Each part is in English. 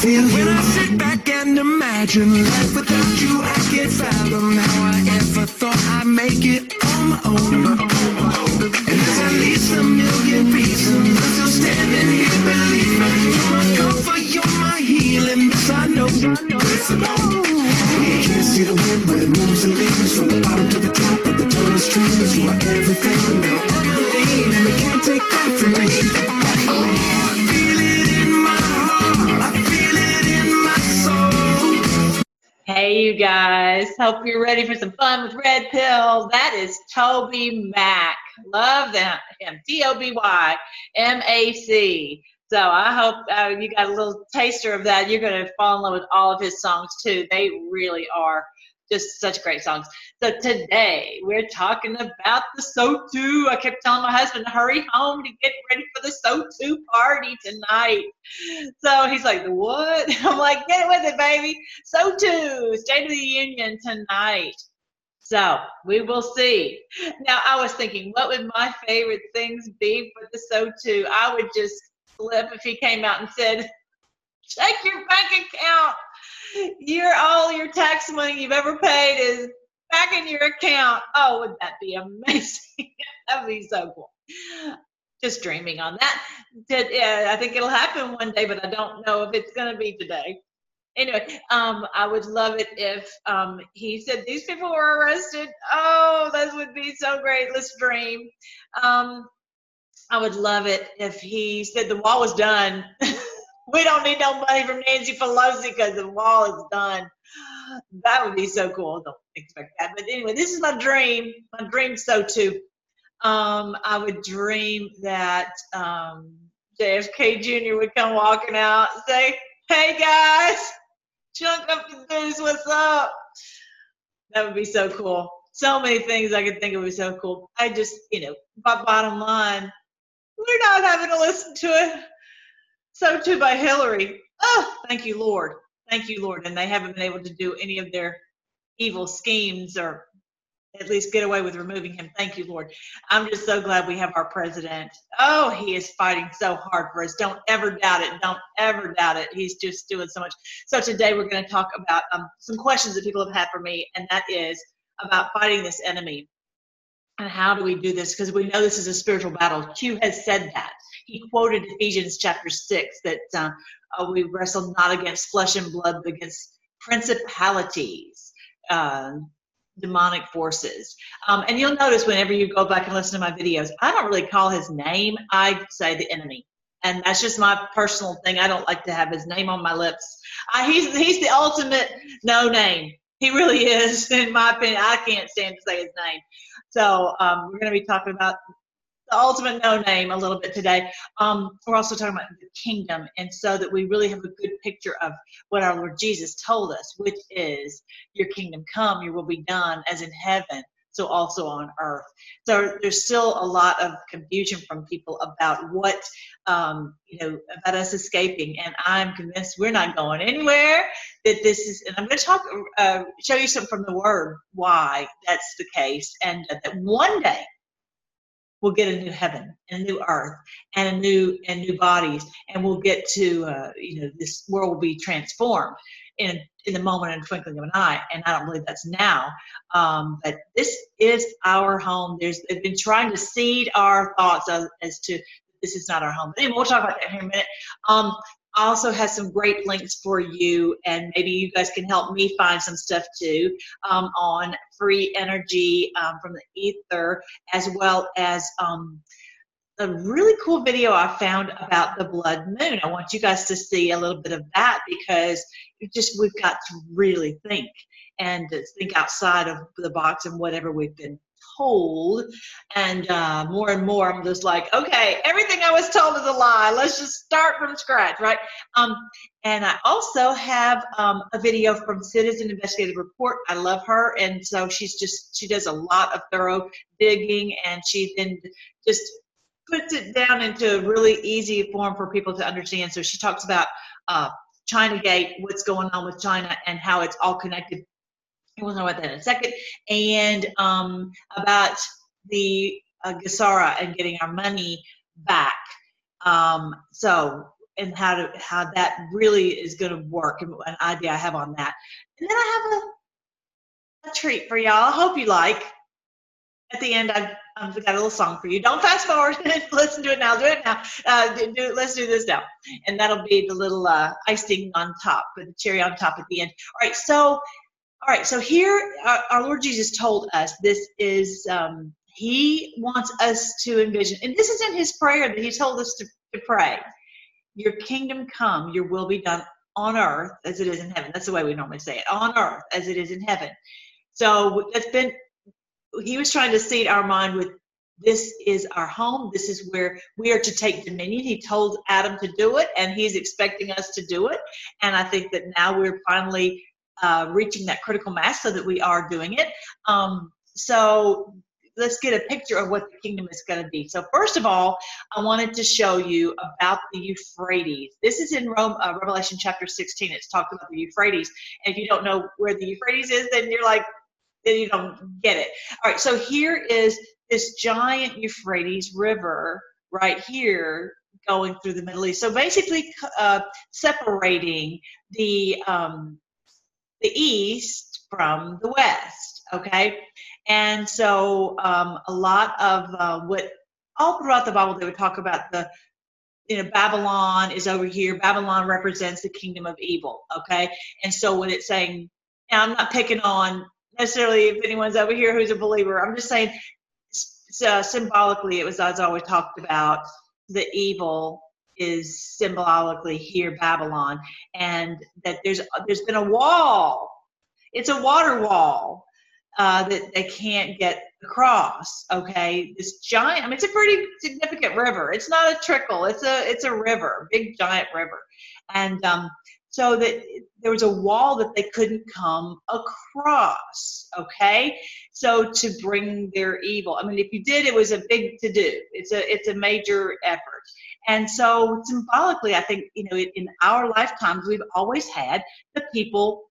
feel you. When I sit back and imagine life without you, I can't fathom how I ever thought I'd make it on my own. And there's at least a million reasons I'm still standing here believing you're my comfort, you're my healing. Yes, I know. Yes, I know. You can't see the wind, but it moves the leaves from the bottom to the top of the tallest trees. You are everything they'll ever need, and they can't take that You guys. Hope you're ready for some fun with Red Pill. That is Toby Mac. Love that. Him. D O B Y M A C. So I hope uh, you got a little taster of that. You're going to fall in love with all of his songs too. They really are just such great songs. So today we're talking about the SOTU. I kept telling my husband to hurry home to get ready for the So Too party tonight. So he's like, what? I'm like, get with it, baby. SOTU, State of the Union tonight. So we will see. Now I was thinking, what would my favorite things be for the So Too? I would just flip if he came out and said, check your bank account. Your all your tax money you've ever paid is back in your account. Oh, would that be amazing? That'd be so cool. Just dreaming on that. Yeah, I think it'll happen one day, but I don't know if it's going to be today. Anyway, um, I would love it if um, he said these people were arrested. Oh, that would be so great. Let's dream. Um, I would love it if he said the wall was done. we don't need no money from Nancy Pelosi because the wall is done. That would be so cool. Don't expect that. But anyway, this is my dream. My dream SOTU. Um, I would dream that um, JFK Jr. would come walking out and say, Hey guys, chunk up the news, what's up? That would be so cool. So many things I could think of would be so cool. I just, you know, but bottom line, we're not having to listen to it. SOTU by Hillary. Oh, thank you, Lord. Thank you, Lord. And they haven't been able to do any of their evil schemes or at least get away with removing him. Thank you, Lord. I'm just so glad we have our president. Oh, he is fighting so hard for us. Don't ever doubt it. Don't ever doubt it. He's just doing so much. So today we're going to talk about um, some questions that people have had for me, and that is about fighting this enemy. And how do we do this? Because we know this is a spiritual battle. Q has said that. He quoted Ephesians chapter 6 that uh, uh, we wrestle not against flesh and blood, but against principalities, uh, demonic forces. Um, and you'll notice whenever you go back and listen to my videos, I don't really call his name, I say the enemy. And that's just my personal thing. I don't like to have his name on my lips. I, he's, he's the ultimate no name. He really is, in my opinion. I can't stand to say his name. So um, we're going to be talking about the ultimate no name a little bit today. Um, we're also talking about the kingdom, and so that we really have a good picture of what our Lord Jesus told us, which is, Your kingdom come, your will be done as in heaven. So also on earth. So there's still a lot of confusion from people about what, um, you know, about us escaping. And I'm convinced we're not going anywhere. That this is, and I'm going to talk, uh, show you something from the Word why that's the case, and that one day we'll get a new heaven and a new earth and a new and new bodies and we'll get to uh, you know this world will be transformed in in the moment and twinkling of an eye. And i don't believe that's now um, but this is our home. There's they've been trying to seed our thoughts as, as to this is not our home. But anyway we'll talk about that here in a minute. Um, also has some great links for you, and maybe you guys can help me find some stuff too um, on free energy um, from the ether, as well as um, a really cool video I found about the blood moon. I want you guys to see a little bit of that because just we've got to really think and think outside of the box and whatever we've been told. And uh, more and more, I'm just like, okay, everything I was told is a lie. Let's just start from scratch, right? Um, and I also have um, a video from Citizen Investigative Report. I love her, and so she's just she does a lot of thorough digging, and she then just puts it down into a really easy form for people to understand. So she talks about uh, China Gate, what's going on with China, and how it's all connected We'll talk about that in a second. And um, about the uh, GESARA and getting our money back. Um, so and how to how that really is going to work and an idea I have on that. And then I have a, a treat for y'all. I hope you like. At the end, I've, I've got a little song for you. Don't fast forward. Listen to it now. Do it now. Uh, do, do, let's do this now. And that'll be the little uh, icing on top, with the cherry on top at the end. All right. So, all right. So here, our, our Lord Jesus told us this is um, He wants us to envision, and this is in His prayer that He told us to, to pray your kingdom come, your will be done on earth as it is in heaven. That's the way we normally say it on earth as it is in heaven. So that's been, he was trying to seed our mind with this is our home. This is where we are to take dominion. He told Adam to do it, and he's expecting us to do it. And I think that now we're finally uh, reaching that critical mass so that we are doing it. Um, so let's get a picture of what the kingdom is going to be. So first of all, I wanted to show you about the Euphrates. This is in Rome, uh, Revelation chapter 16. It's talked about the Euphrates. And if you don't know where the Euphrates is, then you're like, then you don't get it. All right, so here is this giant Euphrates River right here going through the Middle East. So basically, uh, separating the um, the East from the West. Okay, and so um, a lot of uh, what all throughout the Bible they would talk about the you know Babylon is over here. Babylon represents the kingdom of evil. Okay, and so when it's saying, and I'm not picking on necessarily if anyone's over here who's a believer. I'm just saying so symbolically it was as always talked about the evil is symbolically here Babylon and that there's there's been a wall. It's a water wall uh, that they can't get across. Okay, this giant. I mean, it's a pretty significant river. It's not a trickle. It's a it's a river, big giant river, and um, so that there was a wall that they couldn't come across. Okay, so to bring their evil. I mean, if you did, it was a big to do. It's a it's a major effort. And so symbolically, I think you know in our lifetimes we've always had the people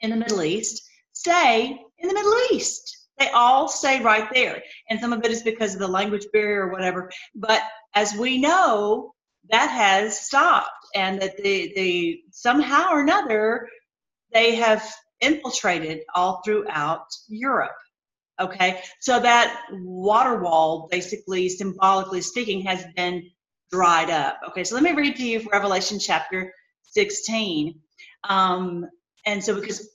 in the Middle East stay in the Middle East. They all stay right there. And some of it is because of the language barrier or whatever. But as we know, that has stopped and that they, they somehow or another they have infiltrated all throughout Europe. Okay, so that water wall, basically symbolically speaking, has been dried up. Okay, so let me read to you Revelation chapter 16. Um, and so, because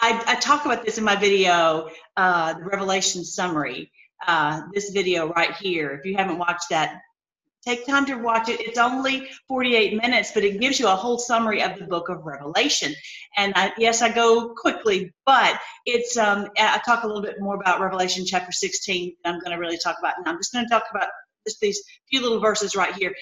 I, I talk about this in my video, uh, the Revelation summary. Uh, this video right here. If you haven't watched that, take time to watch it. It's only 48 minutes, but it gives you a whole summary of the book of Revelation. And I, yes, I go quickly, but it's um, I talk a little bit more about Revelation chapter 16. I'm going to really talk about, and I'm just going to talk about just these few little verses right here.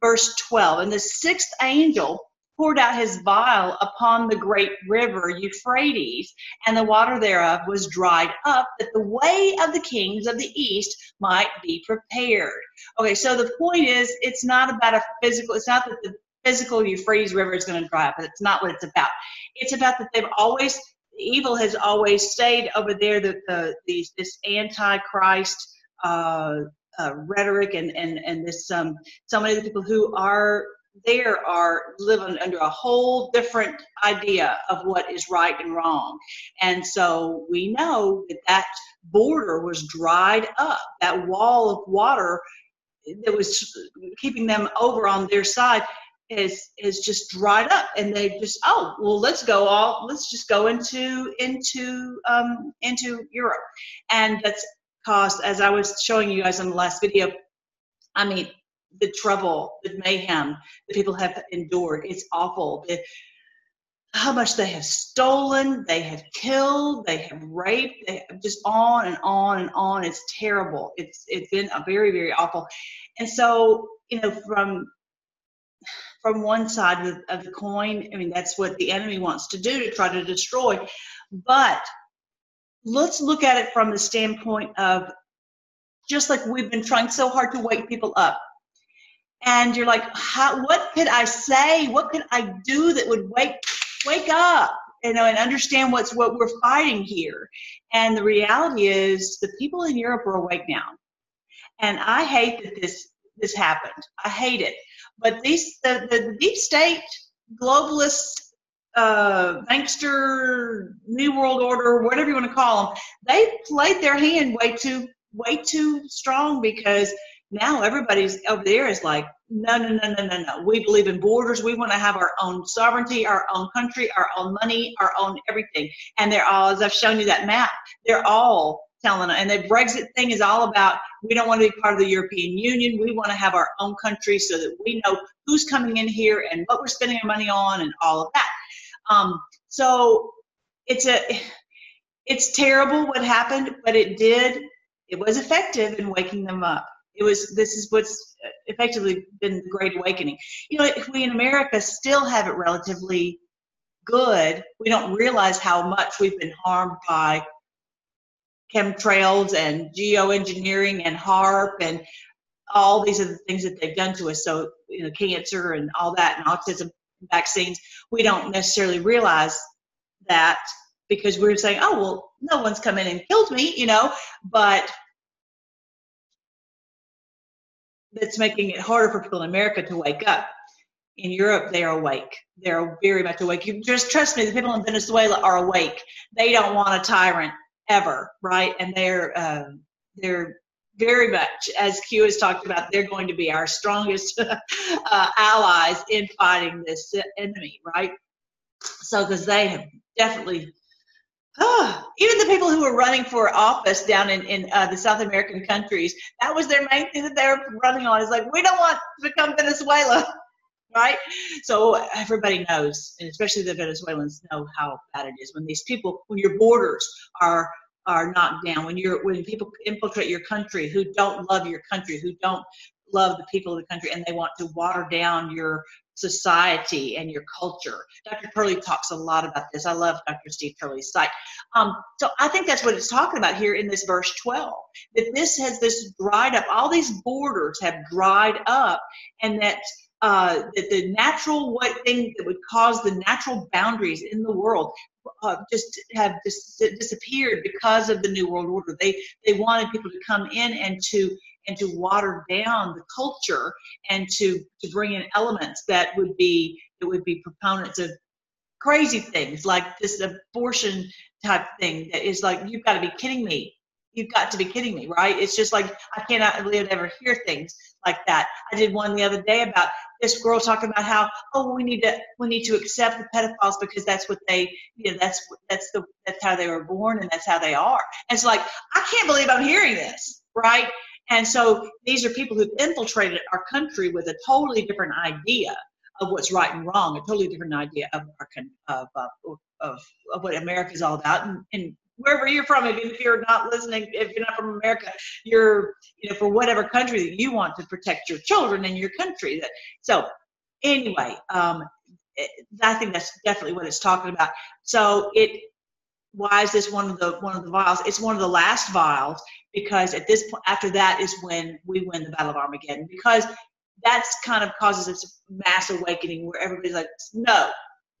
Verse 12, and the sixth angel poured out his vial upon the great river Euphrates, and the water thereof was dried up, that the way of the kings of the east might be prepared. Okay, so the point is, it's not about a physical, it's not that the physical Euphrates River is going to dry up. It's not what it's about. It's about that they've always, evil has always stayed over there, the, the, these, this antichrist uh, uh, rhetoric and, and, and this, um, so many of the people who are there are living under a whole different idea of what is right and wrong. And so we know that that border was dried up, that wall of water that was keeping them over on their side is is just dried up and they just oh well let's go all let's just go into into um into europe and that's caused as i was showing you guys in the last video i mean the trouble, the mayhem that people have endured. It's awful. The, how much they have stolen, they have killed, they have raped, they have just on and on and on. It's terrible. It's it's been a very very awful, and so you know from from one side of, of the coin, I mean that's what the enemy wants to do to try to destroy, but let's look at it from the standpoint of just like we've been trying so hard to wake people up and you're like, how, what could I say? What could I do that would wake wake up? You know, and understand what's what we're fighting here. And the reality is, the people in Europe are awake now. And I hate that this this happened. I hate it. but these the, the deep state globalists uh, bankster, New World Order, whatever you want to call them, they played their hand way too way too strong because now everybody's over there is like, no, no, no, no, no, no. We believe in borders. We want to have our own sovereignty, our own country, our own money, our own everything. And they're all, as I've shown you that map, they're all telling, and the Brexit thing is all about we don't want to be part of the European Union. We want to have our own country so that we know who's coming in here and what we're spending our money on and all of that. Um, so it's a, it's terrible what happened, but it did, it was effective in waking them up. It was, this is what's effectively been the Great Awakening. You know, if we in America still have it relatively good, we don't realize how much we've been harmed by chemtrails and geoengineering and HAARP and all these other things that they've done to us. So, you know, cancer and all that and autism vaccines, we don't necessarily realize that because we're saying, oh, well, no one's come in and killed me, you know, but that's making it harder for people in America to wake up. In Europe, they are awake. They're very much awake. You just trust me, the people in Venezuela are awake. They don't want a tyrant ever, right? And they're um, they're very much, as Q has talked about, they're going to be our strongest uh, allies in fighting this enemy, right? So, because they have definitely, even the people who were running for office down in, in uh, the South American countries, that was their main thing that they were running on. Is like, we don't want to become Venezuela, right? So everybody knows, and especially the Venezuelans know how bad it is when these people, when your borders are are knocked down, when you're when people infiltrate your country who don't love your country, who don't love the people of the country, and they want to water down your society and your culture. Dr. Turley talks a lot about this. I love Dr. Steve Turley's site. Um, so I think that's what it's talking about here in this verse 12. That this has this dried up, all these borders have dried up, and that uh, that the natural what thing that would cause the natural boundaries in the world uh, just have dis- disappeared because of the new world order. They they wanted people to come in and to and to water down the culture and to to bring in elements that would be that would be proponents of crazy things like this abortion type thing that is like you've got to be kidding me you've got to be kidding me, right? It's just like I cannot believe ever hear things like that. I did one the other day about this girl talking about how oh we need to we need to accept the pedophiles because that's what they you know that's that's the that's how they were born and that's how they are. And it's like I can't believe I'm hearing this, right? And so these are people who've infiltrated our country with a totally different idea of what's right and wrong, a totally different idea of our of, uh, of, of what America is all about. And, and wherever you're from, if you're not listening, if you're not from America, you're, you know, for whatever country that you want to protect your children and your country. That so anyway, um, I think that's definitely what it's talking about. So it, why is this one of the one of the vials? It's one of the last vials because at this point, after that is when we win the battle of Armageddon because that's kind of causes this mass awakening where everybody's like, no,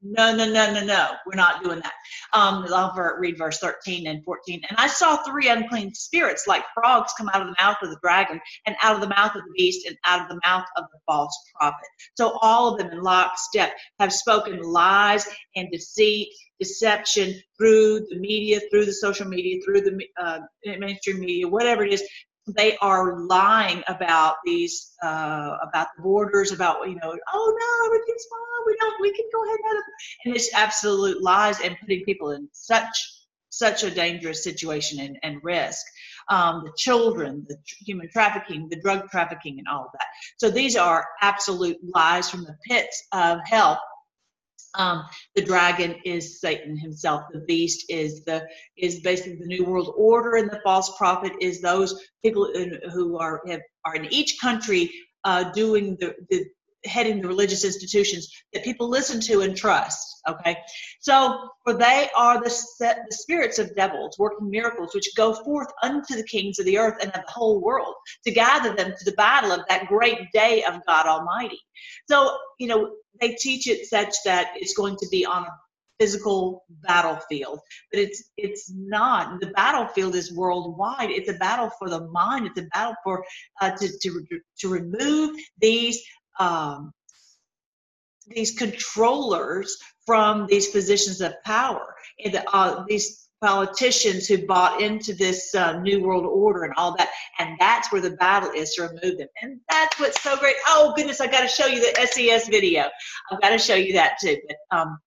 no, no, no, no, no. We're not doing that. Um, I'll read verse 13 and 14. And I saw three unclean spirits like frogs come out of the mouth of the dragon and out of the mouth of the beast and out of the mouth of the false prophet. So all of them in lockstep have spoken lies and deceit, deception through the media, through the social media, through the uh, mainstream media, whatever it is they are lying about these uh, about the borders about you know oh no everything's fine we don't we can go ahead and, and it's absolute lies and putting people in such such a dangerous situation and, and risk. Um, the children the human trafficking the drug trafficking and all of that. So these are absolute lies from the pits of hell um, the dragon is Satan himself. The beast is the is basically the new world order, and the false prophet is those people in, who are have, are in each country uh, doing the, the heading the religious institutions that people listen to and trust. Okay, so for they are the the spirits of devils working miracles, which go forth unto the kings of the earth and of the whole world to gather them to the battle of that great day of God Almighty. So you know they teach it such that it's going to be on a physical battlefield but it's it's not the battlefield is worldwide it's a battle for the mind it's a battle for uh, to, to to remove these um, these controllers from these positions of power. And uh, these politicians who bought into this uh, new world order and all that and that's where the battle is to remove them and that's what's so great. Oh goodness i got to show you the SES video. I've got to show you that too but um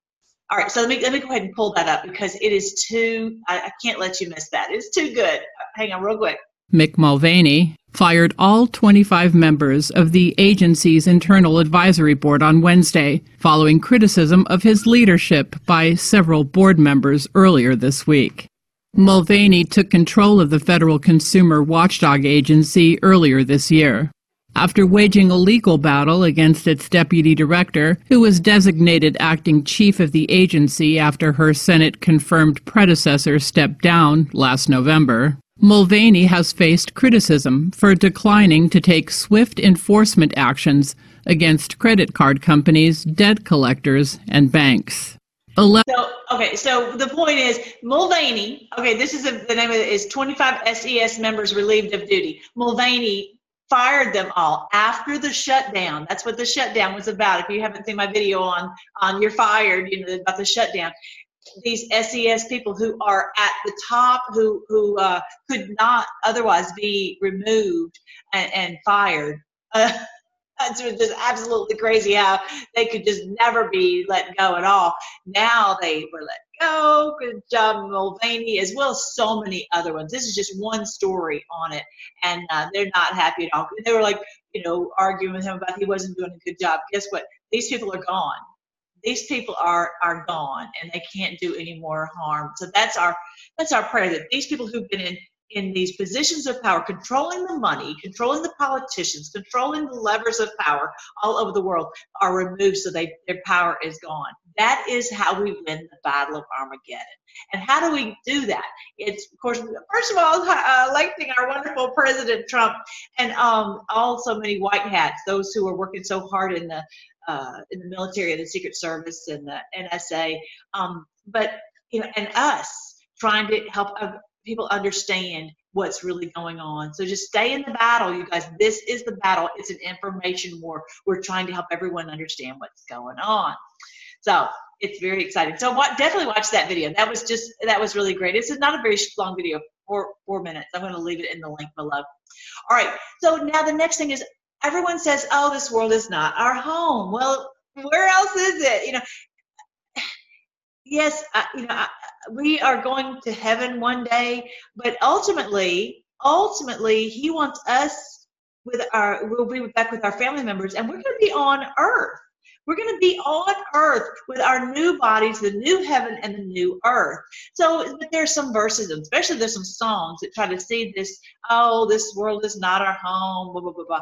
all right so let me let me go ahead and pull that up because it is too i, I can't let you miss that. It's too good. Hang on real quick. Mick mulvaney fired all 25 members of the agency's internal advisory board on Wednesday, following criticism of his leadership by several board members earlier this week. Mulvaney took control of the Federal Consumer Watchdog Agency earlier this year. After waging a legal battle against its deputy director, who was designated acting chief of the agency after her Senate confirmed predecessor stepped down last November, Mulvaney has faced criticism for declining to take swift enforcement actions against credit card companies, debt collectors, and banks. Ele- so, okay, so the point is Mulvaney, okay, this is a, the name of it is 25 SES members relieved of duty. Mulvaney fired them all after the shutdown. That's what the shutdown was about. If you haven't seen my video on on you're fired, you know about the shutdown these SES people who are at the top who who uh, could not otherwise be removed and, and fired. Uh, it's just absolutely crazy how they could just never be let go at all. Now they were let go. Good job, Mulvaney, as well as so many other ones. This is just one story on it, and uh, they're not happy at all. They were like, you know, arguing with him about he wasn't doing a good job. Guess what? These people are gone these people are are gone and they can't do any more harm. So that's our that's our prayer that these people who've been in in these positions of power, controlling the money, controlling the politicians, controlling the levers of power all over the world, are removed so they, their power is gone. That is how we win the battle of Armageddon. And how do we do that? It's, of course, first of all, uh, electing our wonderful President Trump and um, all so many white hats, those who are working so hard in the uh, in the military, and the Secret Service, and the NSA. Um, but you know, and us trying to help people understand what's really going on. So just stay in the battle, you guys. This is the battle. It's an information war. We're trying to help everyone understand what's going on. So it's very exciting. So what, definitely watch that video. That was just that was really great. It's not a very long video, four four minutes. I'm going to leave it in the link below. All right. So now the next thing is everyone says, "Oh, this world is not our home." Well, where else is it? You know, yes, uh, you know, we are going to heaven one day, but ultimately, ultimately, He wants us with our. We'll be back with our family members, and we're going to be on Earth. We're going to be on earth with our new bodies, the new heaven and the new earth. So, but there's some verses, especially there's some songs that try to see this, oh, this world is not our home, blah, blah, blah, blah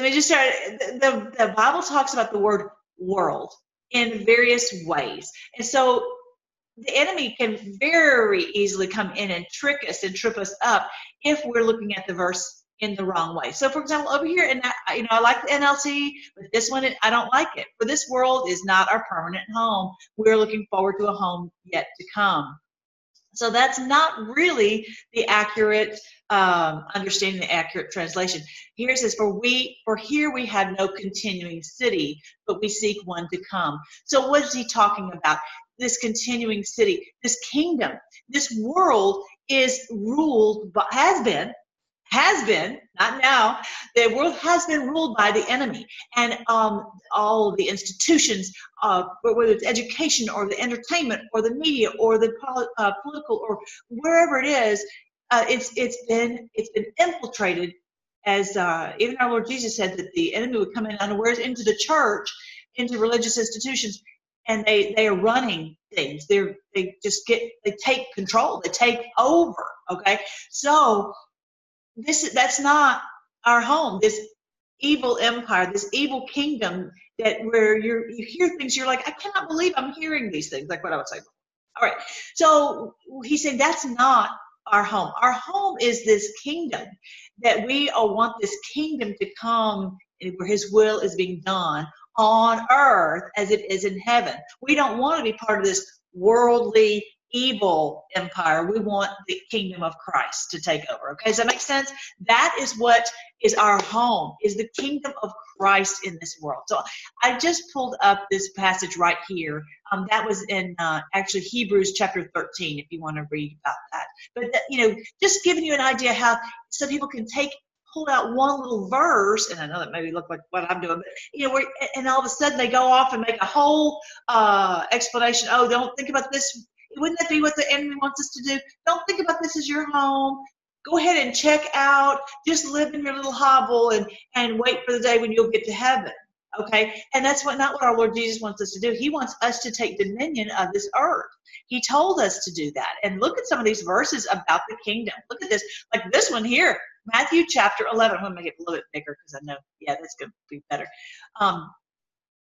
let me just start. The, the Bible talks about the word world in various ways. And so the enemy can very easily come in and trick us and trip us up if we're looking at the verse in the wrong way. So, for example, over here, and you know, I like the NLT, but this one I don't like it. For this world is not our permanent home. We're looking forward to a home yet to come. So that's not really the accurate um, understanding, the accurate translation. Here it says, "For we, for here we have no continuing city, but we seek one to come." So what is he talking about? This continuing city, this kingdom, this world is ruled, but has been has been, not now, the world has been ruled by the enemy. And um, all the institutions, uh, whether it's education or the entertainment or the media or the pol- uh, political or wherever it is, uh, it's, it's, been, it's been infiltrated as uh, even our Lord Jesus said that the enemy would come in unawares into the church, into religious institutions, and they, they are running things. They're, they just get, they take control, they take over, okay? So this is that's not our home. This evil empire, this evil kingdom that where you're you hear things, you're like, I cannot believe I'm hearing these things, like what I was saying. All right. So he's saying that's not our home. Our home is this kingdom that we all want this kingdom to come where his will is being done on earth as it is in heaven. We don't want to be part of this worldly evil empire. We want the kingdom of Christ to take over. Okay, does that make sense? That is what is our home, is the kingdom of Christ in this world. So I just pulled up this passage right here. Um, that was in uh, actually Hebrews chapter 13, if you want to read about that. But, that, you know, just giving you an idea how some people can take pull out one little verse, and I know that maybe look like what I'm doing, but you know, and all of a sudden they go off and make a whole uh, explanation. Oh, don't think about this wouldn't that be what the enemy wants us to do? Don't think about this as your home. Go ahead and check out. Just live in your little hovel and and wait for the day when you'll get to heaven. Okay, and that's what not what our Lord Jesus wants us to do. He wants us to take dominion of this earth. He told us to do that. And look at some of these verses about the kingdom. Look at this, like this one here, Matthew chapter 11. I'm going to make it a little bit bigger because I know, yeah, that's going to be better. Um,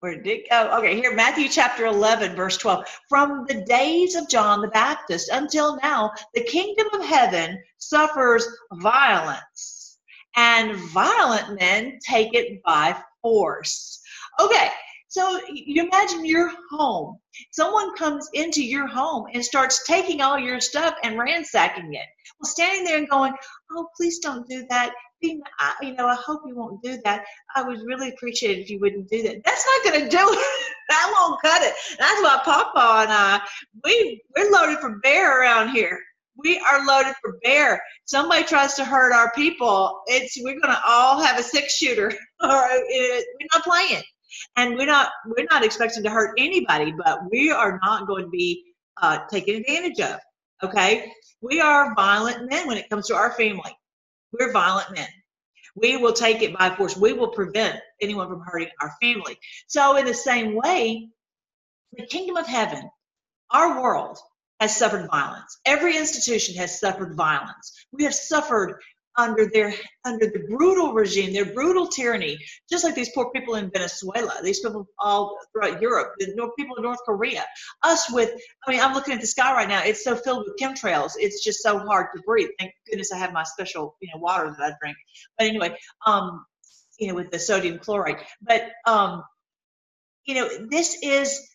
where did it go? Okay, here, Matthew chapter 11, verse 12. From the days of John the Baptist until now, the kingdom of heaven suffers violence, and violent men take it by force. Okay, so you imagine your home. Someone comes into your home and starts taking all your stuff and ransacking it. Well, standing there and going, Oh, please don't do that you know, I hope you won't do that. I would really appreciate it if you wouldn't do that. That's not going to do it. that won't cut it. That's why Papa and I, we we're loaded for bear around here. We are loaded for bear. Somebody tries to hurt our people, it's we're going to all have a six shooter. or we're not playing, and we're not we're not expecting to hurt anybody, but we are not going to be uh, taken advantage of. Okay, we are violent men when it comes to our family we're violent men. We will take it by force. We will prevent anyone from hurting our family. So, in the same way, the kingdom of heaven, our world, has suffered violence. Every institution has suffered violence. We have suffered under their under the brutal regime, their brutal tyranny, just like these poor people in Venezuela, these people all throughout Europe, the people in North Korea, us with. I mean, I'm looking at the sky right now. It's so filled with chemtrails. It's just so hard to breathe. Thank goodness I have my special, you know, water that I drink. But anyway, um, you know, with the sodium chloride. But um, you know, this is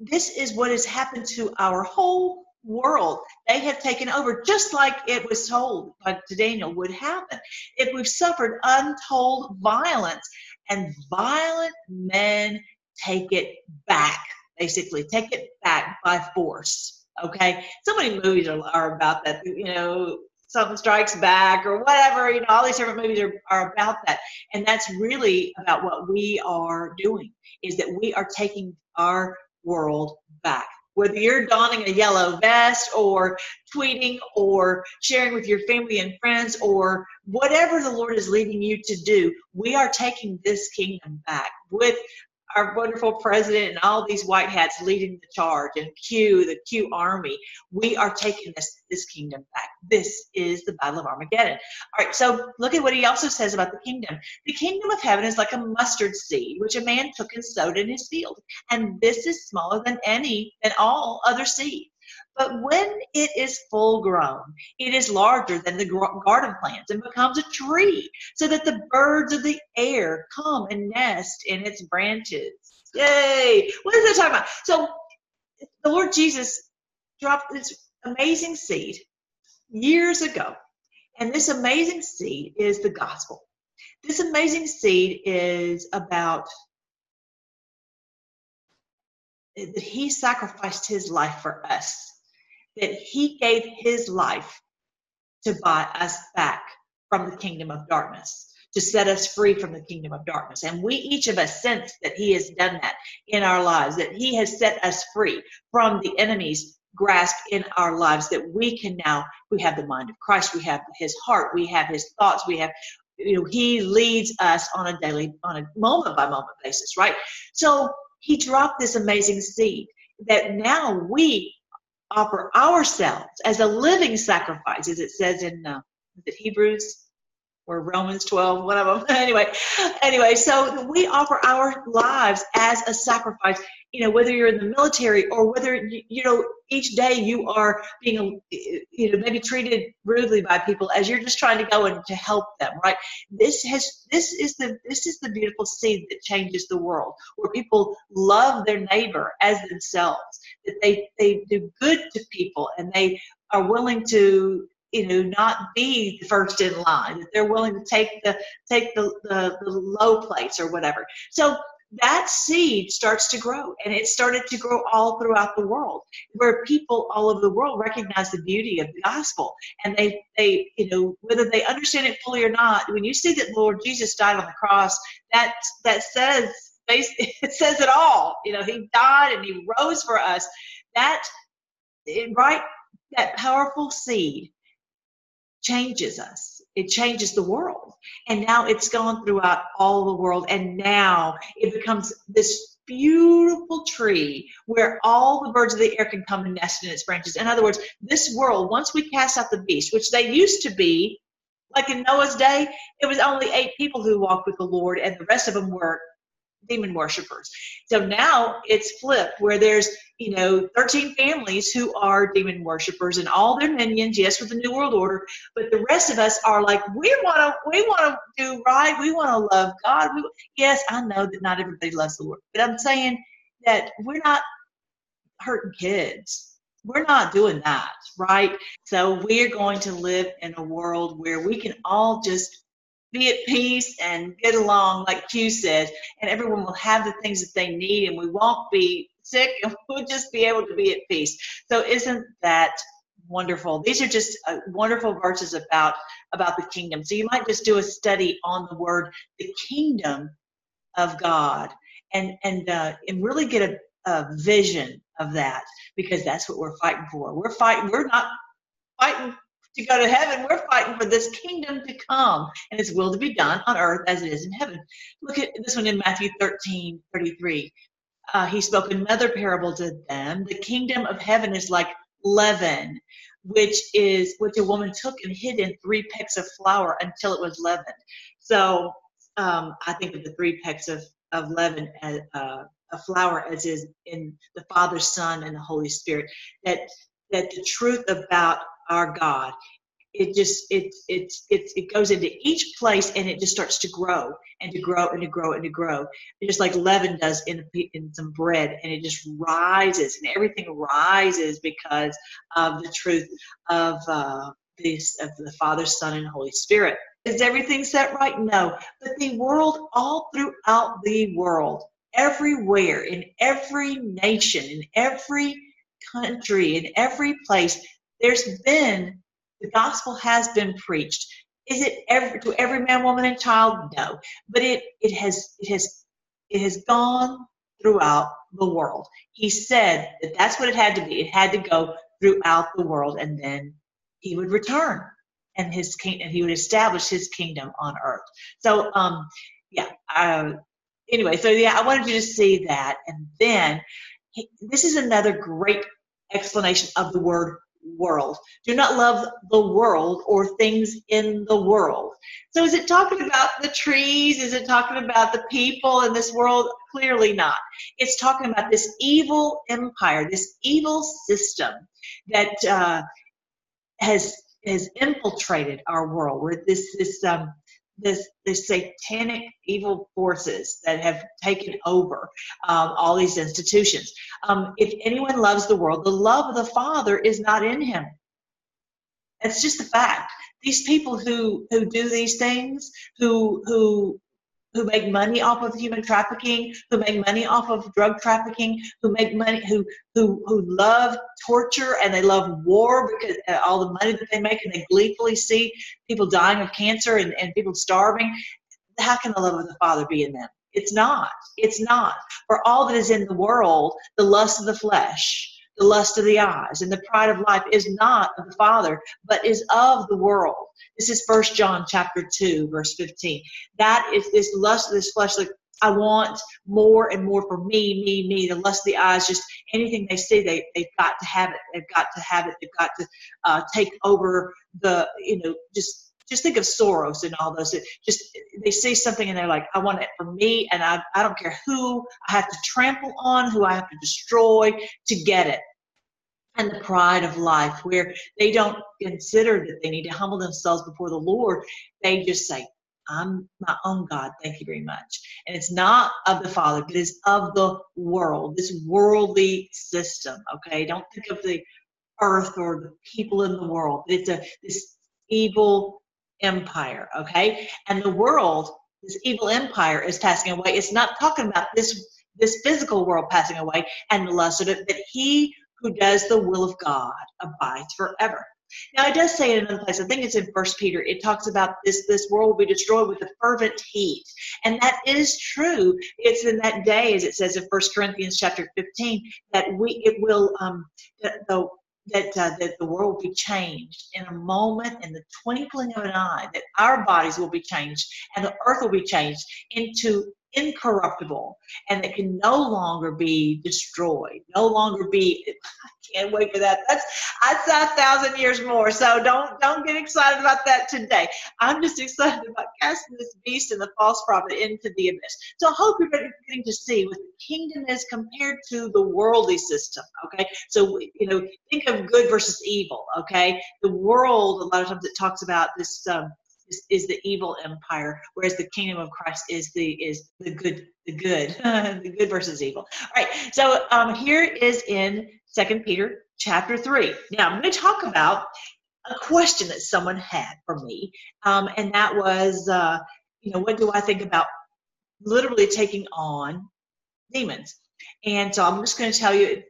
this is what has happened to our whole world. They have taken over, just like it was told to Daniel would happen. If we've suffered untold violence, and violent men take it back, basically, take it back by force. Okay, so many movies are, are about that. You know, something strikes back or whatever. You know, all these different movies are, are about that, and that's really about what we are doing. Is that we are taking our world back whether you're donning a yellow vest or tweeting or sharing with your family and friends or whatever the Lord is leading you to do, we are taking this kingdom back with our wonderful president and all these white hats leading the charge and Q, the Q army. We are taking this, this kingdom back. This is the battle of Armageddon. All right, so look at what he also says about the kingdom. The kingdom of heaven is like a mustard seed, which a man took and sowed in his field. And this is smaller than any and all other seed. But when it is full grown, it is larger than the garden plants and becomes a tree, so that the birds of the air come and nest in its branches. Yay! What is that talking about? So the Lord Jesus dropped this amazing seed years ago. And this amazing seed is the gospel. This amazing seed is about that he sacrificed his life for us that he gave his life to buy us back from the kingdom of darkness, to set us free from the kingdom of darkness. And we, each of us, sense that he has done that in our lives, that he has set us free from the enemy's grasp in our lives, that we can now, we have the mind of Christ, we have his heart, we have his thoughts, we have you know he leads us on a daily on a moment by moment basis right so he dropped this amazing seed that now we offer ourselves as a living sacrifice, as it says in uh, Hebrews or Romans 12, one of them. anyway, anyway, so we offer our lives as a sacrifice. You know, whether you're in the military or whether you know each day you are being, you know, maybe treated rudely by people as you're just trying to go and to help them, right? This has, this is the, this is the beautiful seed that changes the world, where people love their neighbor as themselves, that they, they do good to people and they are willing to you know not be the first in line that they're willing to take the take the, the, the low place or whatever. So that seed starts to grow and it started to grow all throughout the world where people all over the world recognize the beauty of the gospel and they they you know whether they understand it fully or not when you see that lord jesus died on the cross that that says it says it all. You know he died and he rose for us. That right that powerful seed changes us. It changes the world. And now it's gone throughout all the world. And now it becomes this beautiful tree where all the birds of the air can come and nest in its branches. In other words, this world, once we cast out the beast, which they used to be, like in Noah's day, it was only eight people who walked with the Lord, and the rest of them were demon worshippers. So now it's flipped where there's, you know, 13 families who are demon worshippers and all their minions, yes, with the New World Order, but the rest of us are like, we want to, we want to do right. We want to love God. We, yes, I know that not everybody loves the Lord, but I'm saying that we're not hurting kids. We're not doing that, right? So we're going to live in a world where we can all just be at peace and get along, like Q said, and everyone will have the things that they need, and we won't be sick, and we'll just be able to be at peace. So, isn't that wonderful? These are just uh, wonderful verses about about the kingdom. So, you might just do a study on the word the kingdom of God, and and uh, and really get a, a vision of that because that's what we're fighting for. We're fighting. We're not fighting to go to heaven. We're fighting for this kingdom to come and its will to be done on earth as it is in heaven. Look at this one in Matthew 13 33. Uh, he spoke another parable to them. The kingdom of heaven is like leaven, which is which a woman took and hid in three pecks of flour until it was leavened. So um, I think of the three pecks of, of leaven as uh, a flour as is in the Father, Son, and the Holy Spirit. That that the truth about our God. It just it it it it goes into each place and it just starts to grow and to grow and to grow and to grow. just like leaven does in in some bread, and it just rises and everything rises because of the truth of uh, this of the Father, Son, and Holy Spirit. Is everything set right? No, but the world, all throughout the world, everywhere, in every nation, in every country, in every place, there's been the gospel has been preached. Is it every, to every man, woman, and child? No, but it it has it has it has gone throughout the world. He said that that's what it had to be. It had to go throughout the world, and then he would return, and his king, and he would establish his kingdom on earth. So, um, yeah. Uh, anyway, so yeah, I wanted you to see that, and then he, this is another great explanation of the word world. Do not love the world or things in the world. So is it talking about the trees? Is it talking about the people in this world? Clearly not. It's talking about this evil empire, this evil system that uh, has has infiltrated our world. Where this this um, this, this satanic evil forces that have taken over um, all these institutions. Um, if anyone loves the world, the love of the Father is not in him. It's just a fact. These people who who do these things, who who who make money off of human trafficking, who make money off of drug trafficking, who make money, who who who love torture and they love war because uh, all the money that they make, and they gleefully see people dying of cancer and, and people starving. How can the love of the Father be in them? It's not. It's not. For all that is in the world, the lust of the flesh, the lust of the eyes, and the pride of life is not of the Father, but is of the world. This is First John chapter 2, verse 15. That is this lust of this flesh, like I want more and more for me, me, me. The lust of the eyes, just anything they see, they, they've got to have it. They've got to have it. They've got to uh, take over the, you know, just just think of Soros and all those. Just they see something and they're like, I want it for me, and I, I don't care who I have to trample on, who I have to destroy to get it. and the pride of life, where they don't consider that they need to humble themselves before the Lord. They just say, I'm my own God. Thank you very much. And it's not of the Father, but it's of the world, this worldly system. Okay. Don't think of the earth or the people in the world. It's a this evil empire. Okay. And the world, this evil empire is passing away. It's not talking about this this physical world passing away and the lust of it, but he who does the will of God abides forever. Now it does say in another place, I think it's in First Peter, it talks about this this world will be destroyed with a fervent heat. And that is true. It's in that day, as it says in First Corinthians chapter 15, that we it will um that the that, uh, that the world will be changed in a moment, in the twinkling of an eye, that our bodies will be changed and the earth will be changed into incorruptible and that can no longer be destroyed, no longer be. I can't wait for that. That's saw a thousand years more. So don't don't get excited about that today. I'm just excited about casting this beast and the false prophet into the abyss. So I hope you're getting to see what the kingdom is compared to the worldly system. Okay, so you know think of good versus evil. Okay, the world a lot of times it talks about this. Um, is, is the evil empire, whereas the kingdom of Christ is the is the good the good the good versus evil. All right, so um, here is in Second Peter chapter three. Now I'm going to talk about a question that someone had for me, um, and that was, uh, you know, what do I think about literally taking on demons? And so I'm just going to tell you,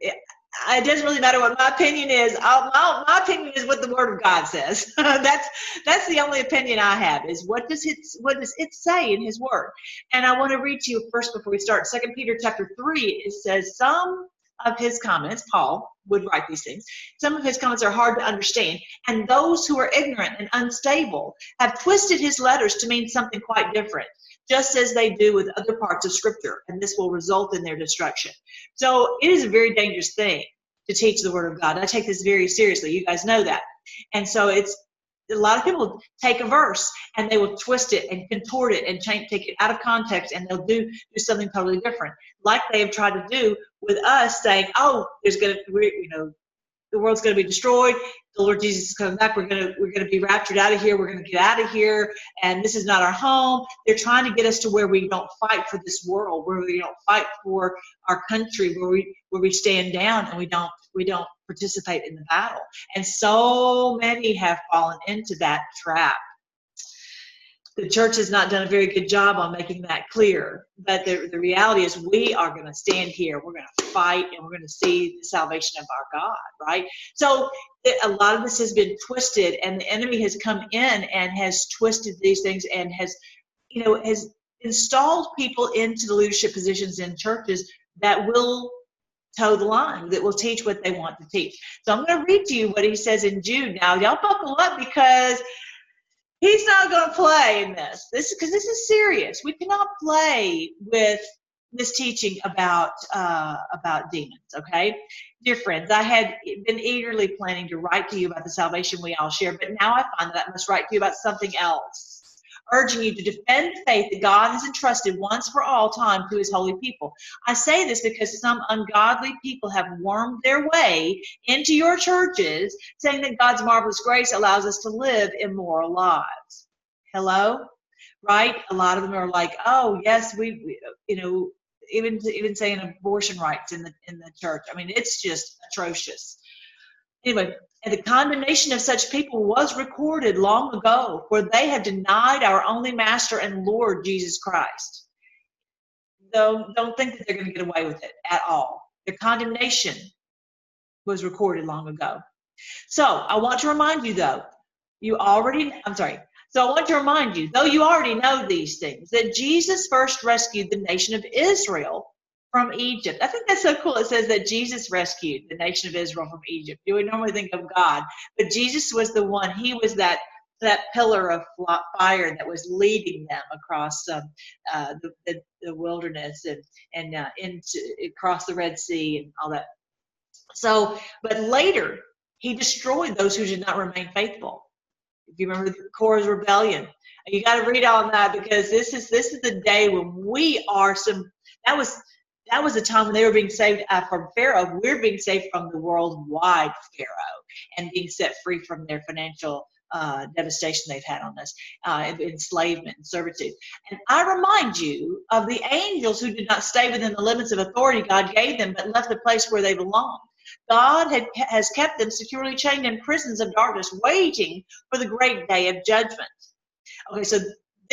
it doesn't really matter what my opinion is. I'll, my, my opinion is what the Word of God says. that's that's the only opinion I have. Is what does it what does it say in His Word? And I want to read to you first before we start. Second Peter chapter three. It says some of his comments. Paul would write these things. Some of his comments are hard to understand, and those who are ignorant and unstable have twisted his letters to mean something quite different just as they do with other parts of Scripture, and this will result in their destruction. So it is a very dangerous thing to teach the Word of God. I take this very seriously. You guys know that. And so it's a lot of people take a verse and they will twist it and contort it and change, take it out of context and they'll do do something totally different, like they have tried to do with us, saying, "Oh, there's going to, be, you know, the world's going to be destroyed the Lord Jesus is coming back. We're gonna we're gonna be raptured out of here. We're gonna get out of here, and this is not our home. They're trying to get us to where we don't fight for this world, where we don't fight for our country, where we where we stand down and we don't we don't participate in the battle. And so many have fallen into that trap the church has not done a very good job on making that clear. But the, the reality is, we are going to stand here, we're going to fight, and we're going to see the salvation of our God, right? So a lot of this has been twisted, and the enemy has come in and has twisted these things and has, you know, has installed people into the leadership positions in churches that will toe the line, that will teach what they want to teach. So I'm going to read to you what he says in Jude. Now, y'all buckle up because he's not going to play in this. This because this is serious. We cannot play with this teaching about uh, about demons. Okay, dear friends, I had been eagerly planning to write to you about the salvation we all share, but now I find that I must write to you about something else urging you to defend the faith that God has entrusted once for all time to his holy people. I say this because some ungodly people have wormed their way into your churches, saying that God's marvelous grace allows us to live immoral lives. Hello? Right? A lot of them are like, oh, yes, we, we you know, even even saying abortion rights in the in the church. I mean, it's just atrocious. Anyway, and the condemnation of such people was recorded long ago, for they have denied our only Master and Lord Jesus Christ. Don't, don't think that they're going to get away with it at all. Their condemnation was recorded long ago. So I want to remind you, though, you already, I'm sorry. So I want to remind you, though you already know these things, that Jesus first rescued the nation of Israel from Egypt. I think that's so cool. It says that Jesus rescued the nation of Israel from Egypt. You would normally think of God, but Jesus was the one. He was that that pillar of fire that was leading them across um, uh, the, the, the, wilderness and and uh, into across the Red Sea and all that. So, but later he destroyed those who did not remain faithful. If you remember the Korah's rebellion, you got to read on that because this is this is the day when we are some. That was that was a time when they were being saved uh, from Pharaoh. We're being saved from the worldwide Pharaoh and being set free from their financial uh, devastation they've had on us, uh, enslavement and servitude. And I remind you of the angels who did not stay within the limits of authority God gave them, but left the place where they belonged. God had, has kept them securely chained in prisons of darkness, waiting for the great day of judgment. Okay, so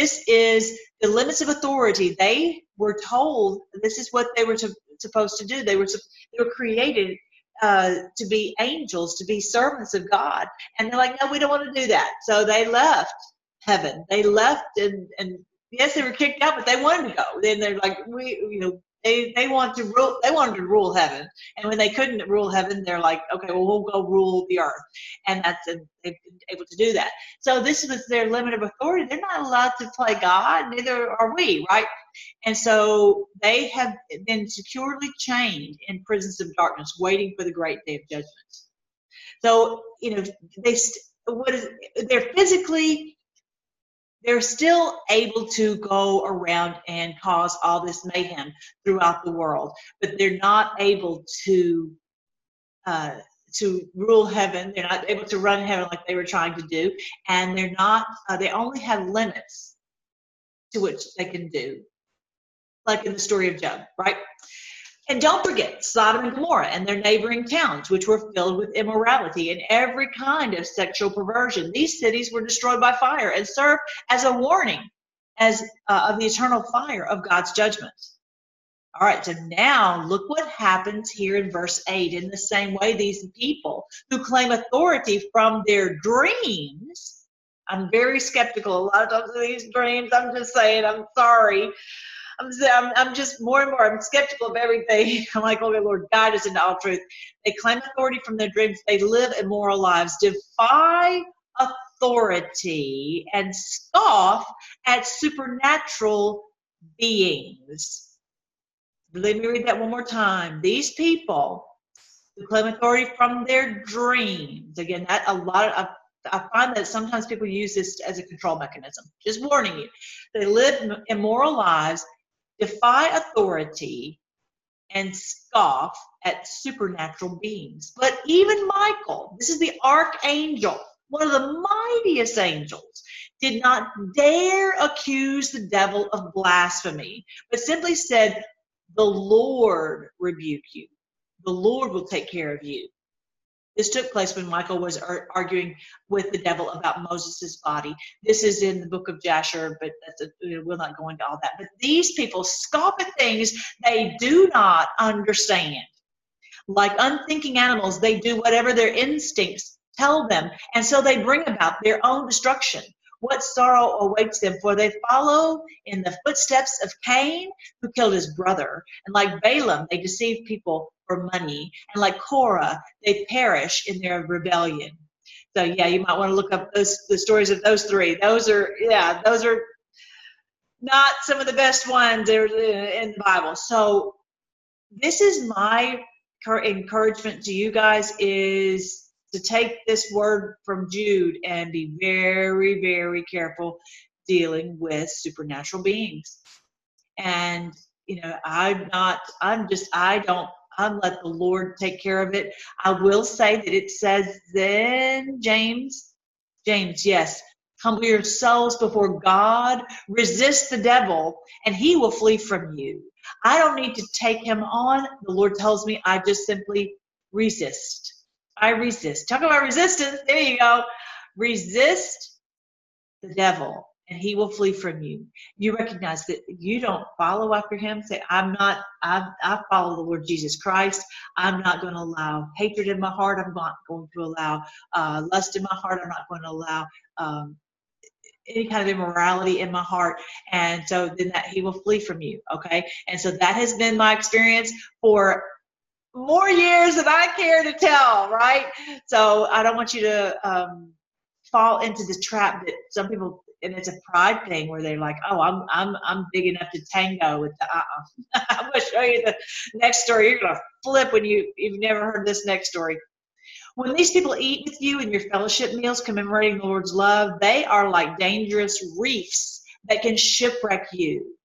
this is the limits of authority. They were told this is what they were to, supposed to do. They were they were created uh, to be angels, to be servants of God, and they're like, no, we don't want to do that. So they left heaven. They left, and and yes, they were kicked out, but they wanted to go. Then they're like, we, you know, they they want to rule. They wanted to rule heaven, and when they couldn't rule heaven, they're like, okay, well, we'll go rule the earth, and that's a, they've been able to do that. So this was their limit of authority. They're not allowed to play God. Neither are we, right? And so they have been securely chained in prisons of darkness, waiting for the great day of judgment. So you know they what is they're physically they're still able to go around and cause all this mayhem throughout the world, but they're not able to uh, to rule heaven. They're not able to run heaven like they were trying to do, and they're not. Uh, they only have limits to which they can do, like in the story of Job, right? And don't forget Sodom and Gomorrah and their neighboring towns, which were filled with immorality and every kind of sexual perversion. These cities were destroyed by fire and served as a warning as uh, of the eternal fire of God's judgment. All right, so now look what happens here in verse 8. In the same way, these people who claim authority from their dreams, I'm very skeptical a lot of these dreams. I'm just saying, I'm sorry. I'm, I'm, I'm just more and more, I'm skeptical of everything. I'm like, okay, Lord, guide us into all truth. They claim authority from their dreams. They live immoral lives, defy authority, and scoff at supernatural beings. Let me read that one more time. These people who claim authority from their dreams. Again, that a lot of I find that sometimes people use this as a control mechanism. Just warning you. They live immoral lives defy authority, and scoff at supernatural beings. But even Michael, this is the archangel, one of the mightiest angels, did not dare accuse the devil of blasphemy, but simply said, The Lord rebuke you. The Lord will take care of you. This took place when Michael was ar- arguing with the devil about Moses' body. This is in the book of Jasher, but a, we'll not go into all that. But these people scoff at things they do not understand. Like unthinking animals, they do whatever their instincts tell them, and so they bring about their own destruction what sorrow awaits them, for they follow in the footsteps of Cain, who killed his brother. And like Balaam, they deceive people for money. And like Korah, they perish in their rebellion. So yeah, you might want to look up those the stories of those three. Those are yeah, those are not some of the best ones uh, in the Bible. So this is my encouragement to you guys is to take this word from Jude and be very, very careful dealing with supernatural beings. And, you know, I'm not, I'm just, I don't, I'm let the Lord take care of it. I will say that it says then, James, James, yes, humble yourselves before God, resist the devil, and he will flee from you. I don't need to take him on. The Lord tells me I just simply resist I resist. Talk about resistance. There you go. Resist the devil and he will flee from you. You recognize that you don't follow after him. Say, I'm not, I, I follow the Lord Jesus Christ. I'm not going to allow hatred in my heart. I'm not going to allow uh, lust in my heart. I'm not going to allow um, any kind of immorality in my heart. And so then that he will flee from you. Okay. And so that has been my experience for more years than I care to tell, right? So I don't want you to um, fall into the trap that some people, and it's a pride thing where they're like, "Oh, I'm I'm I'm big enough to tango with the." Uh-uh. I'm to show you the next story. You're to flip when you you've never heard this next story. When these people eat with you in your fellowship meals commemorating the Lord's love, they are like dangerous reefs that can shipwreck you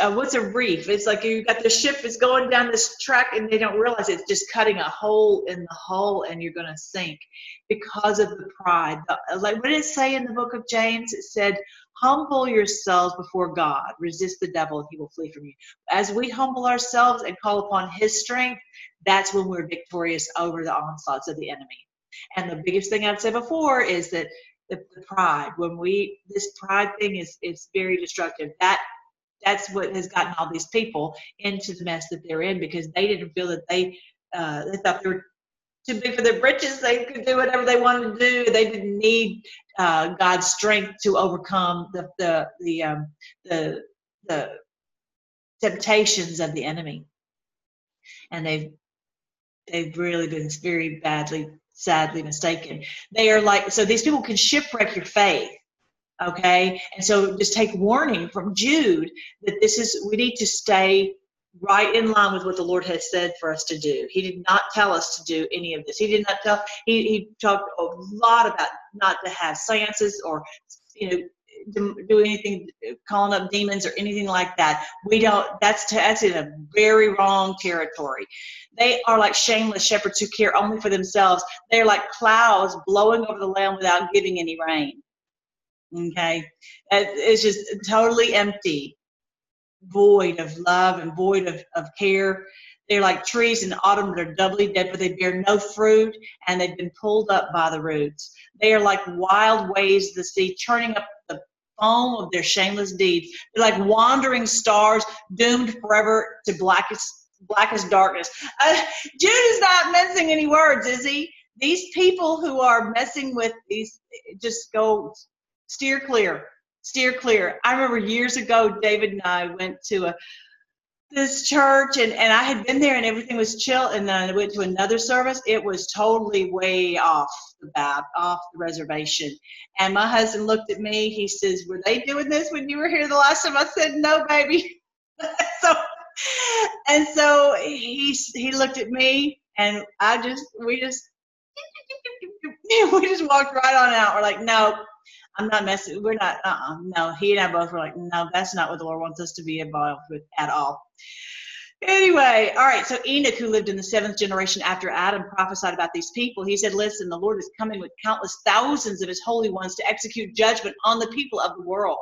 uh, what's a reef? It's like you got the ship is going down this track and they don't realize it's just cutting a hole in the hull and you're going to sink because of the pride. Like what did it say in the book of James? It said, "Humble yourselves before God, resist the devil, and he will flee from you." As we humble ourselves and call upon His strength, that's when we're victorious over the onslaughts of the enemy. And the biggest thing I've said before is that the, the pride, when we this pride thing is is very destructive. That that's what has gotten all these people into the mess that they're in because they didn't feel that they uh, they thought they were too big for their britches. They could do whatever they wanted to do. They didn't need uh, God's strength to overcome the the the um, the the temptations of the enemy. And they've they've really been very badly, sadly mistaken. They are like so these people can shipwreck your faith okay? And so just take warning from jude that this is we need to stay right in line with what the lord has said for us to do. He did not tell us to do any of this. He did not tell he, he talked a lot about not to have seances or you know do, do anything calling up demons or anything like that. We don't that's that's in a very wrong territory. They are like shameless shepherds who care only for themselves. They're like clouds blowing over the land without giving any rain Okay. It's just totally empty, void of love and void of, of care. They're like trees in autumn that are doubly dead, but they bear no fruit and they've been pulled up by the roots. They are like wild waves of the sea, churning up the foam of their shameless deeds. They're like wandering stars doomed forever to blackest blackest darkness. Uh, Jude is not messing any words, is he? These people who are messing with these just go steer clear. Steer clear. I remember years ago david and i went to a this church and, and i had been there and everything was chill and then i went to another service. It was totally way off the bat off the reservation. And my husband looked at me. He says were they doing this when you were here the last time? I said no baby. So and so he he looked at me and i just we just we just walked right on out. We're like no I'm not messing. We're not. Uh-uh. No, he and I both were like, no, that's not what the Lord wants us to be involved with at all. Anyway, all right. So Enoch, who lived in the seventh generation after Adam, prophesied about these people. He said, "Listen, the Lord is coming with countless thousands of His holy ones to execute judgment on the people of the world."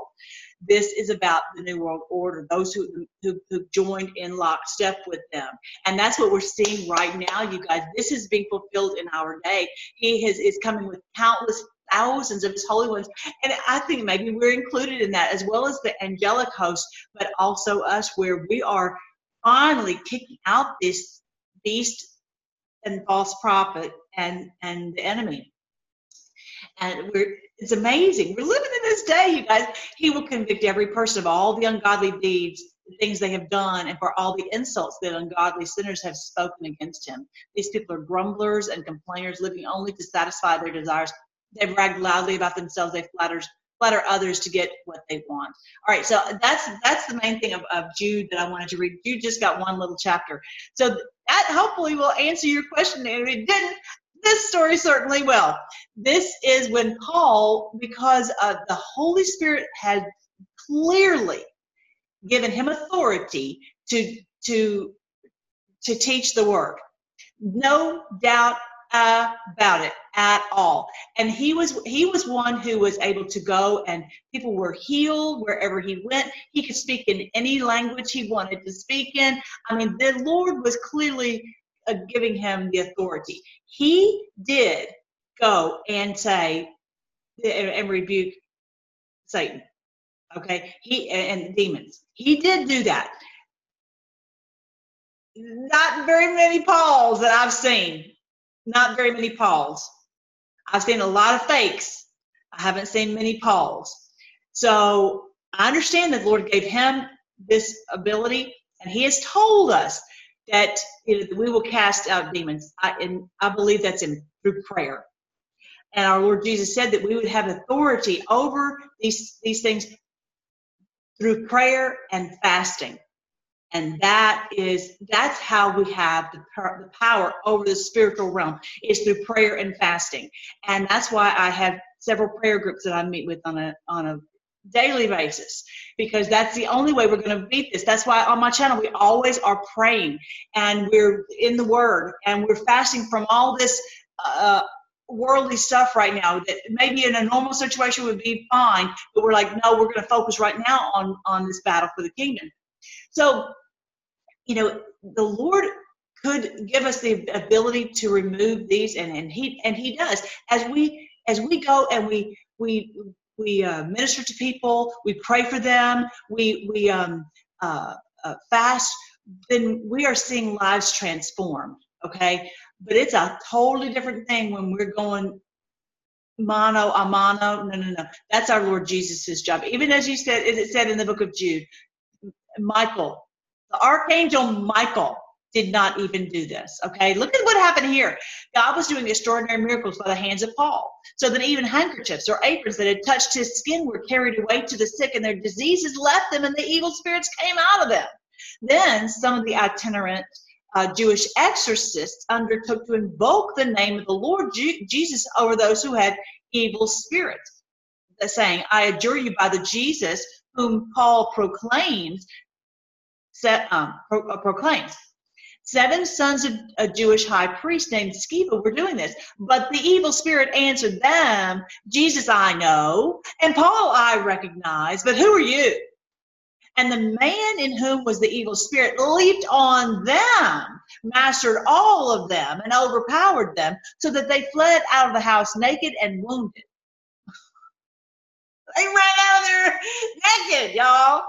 This is about the New World Order, those who, who, who joined in lockstep with them. And that's what we're seeing right now, you guys. This is being fulfilled in our day. He has, is coming with countless thousands of his holy ones. And I think maybe we're included in that as well as the angelic host, but also us, where we are finally kicking out this beast and false prophet and, and the enemy. And we're it's amazing. We're living in this day, you guys. He will convict every person of all the ungodly deeds, things they have done, and for all the insults that ungodly sinners have spoken against him. These people are grumblers and complainers, living only to satisfy their desires they brag loudly about themselves. They flatter flatter others to get what they want. All right, so that's that's the main thing of, of Jude that I wanted to read. Jude just got one little chapter, so that hopefully will answer your question. And if it didn't, this story certainly will. This is when Paul, because uh, the Holy Spirit had clearly given him authority to to to teach the word. No doubt about it at all. And he was he was one who was able to go and people were healed wherever he went. He could speak in any language he wanted to speak in. I mean, the Lord was clearly uh, giving him the authority. He did go and say and, and rebuke Satan. Okay, he and demons. He did do that. Not very many Pauls that I've seen not very many Pauls. I've seen a lot of fakes. I haven't seen many Pauls. So I understand that the Lord gave him this ability, and He has told us that we will cast out demons. I, and I believe that's in through prayer. And our Lord Jesus said that we would have authority over these these things through prayer and fasting and that is that's how we have the, the power over the spiritual realm is through prayer and fasting and that's why i have several prayer groups that i meet with on a on a daily basis because that's the only way we're going to beat this. That's why on my channel we always are praying and we're in the Word and we're fasting from all this uh, worldly stuff right now that maybe in a normal situation would be fine, but we're like, no, we're going to focus right now on on this battle for the kingdom. So, you know, the Lord could give us the ability to remove these, and and he and he does as we as we go and we we we uh, minister to people, we pray for them, we we um, uh, uh, fast, then we are seeing lives transformed. Okay, but it's a totally different thing when we're going mano a mano. No, no, no. That's our Lord Jesus' job. Even as you said, it said in the book of Jude, Michael, the archangel Michael did not even do this. Okay, look at what happened here. God was doing extraordinary miracles by the hands of Paul, so that even handkerchiefs or aprons that had touched his skin were carried away to the sick, and their diseases left them, and the evil spirits came out of them. Then some of the itinerant uh, Jewish exorcists undertook to invoke the name of the Lord Jesus over those who had evil spirits, saying, I adjure you by the Jesus whom Paul proclaims, set, um, pro- uh, proclaims. Seven sons of a Jewish high priest named Sceva were doing this, but the evil spirit answered them, Jesus I know, and Paul I recognize, but who are you? And the man in whom was the evil spirit leaped on them, mastered all of them, and overpowered them, so that they fled out of the house naked and wounded. they ran out of there naked, y'all.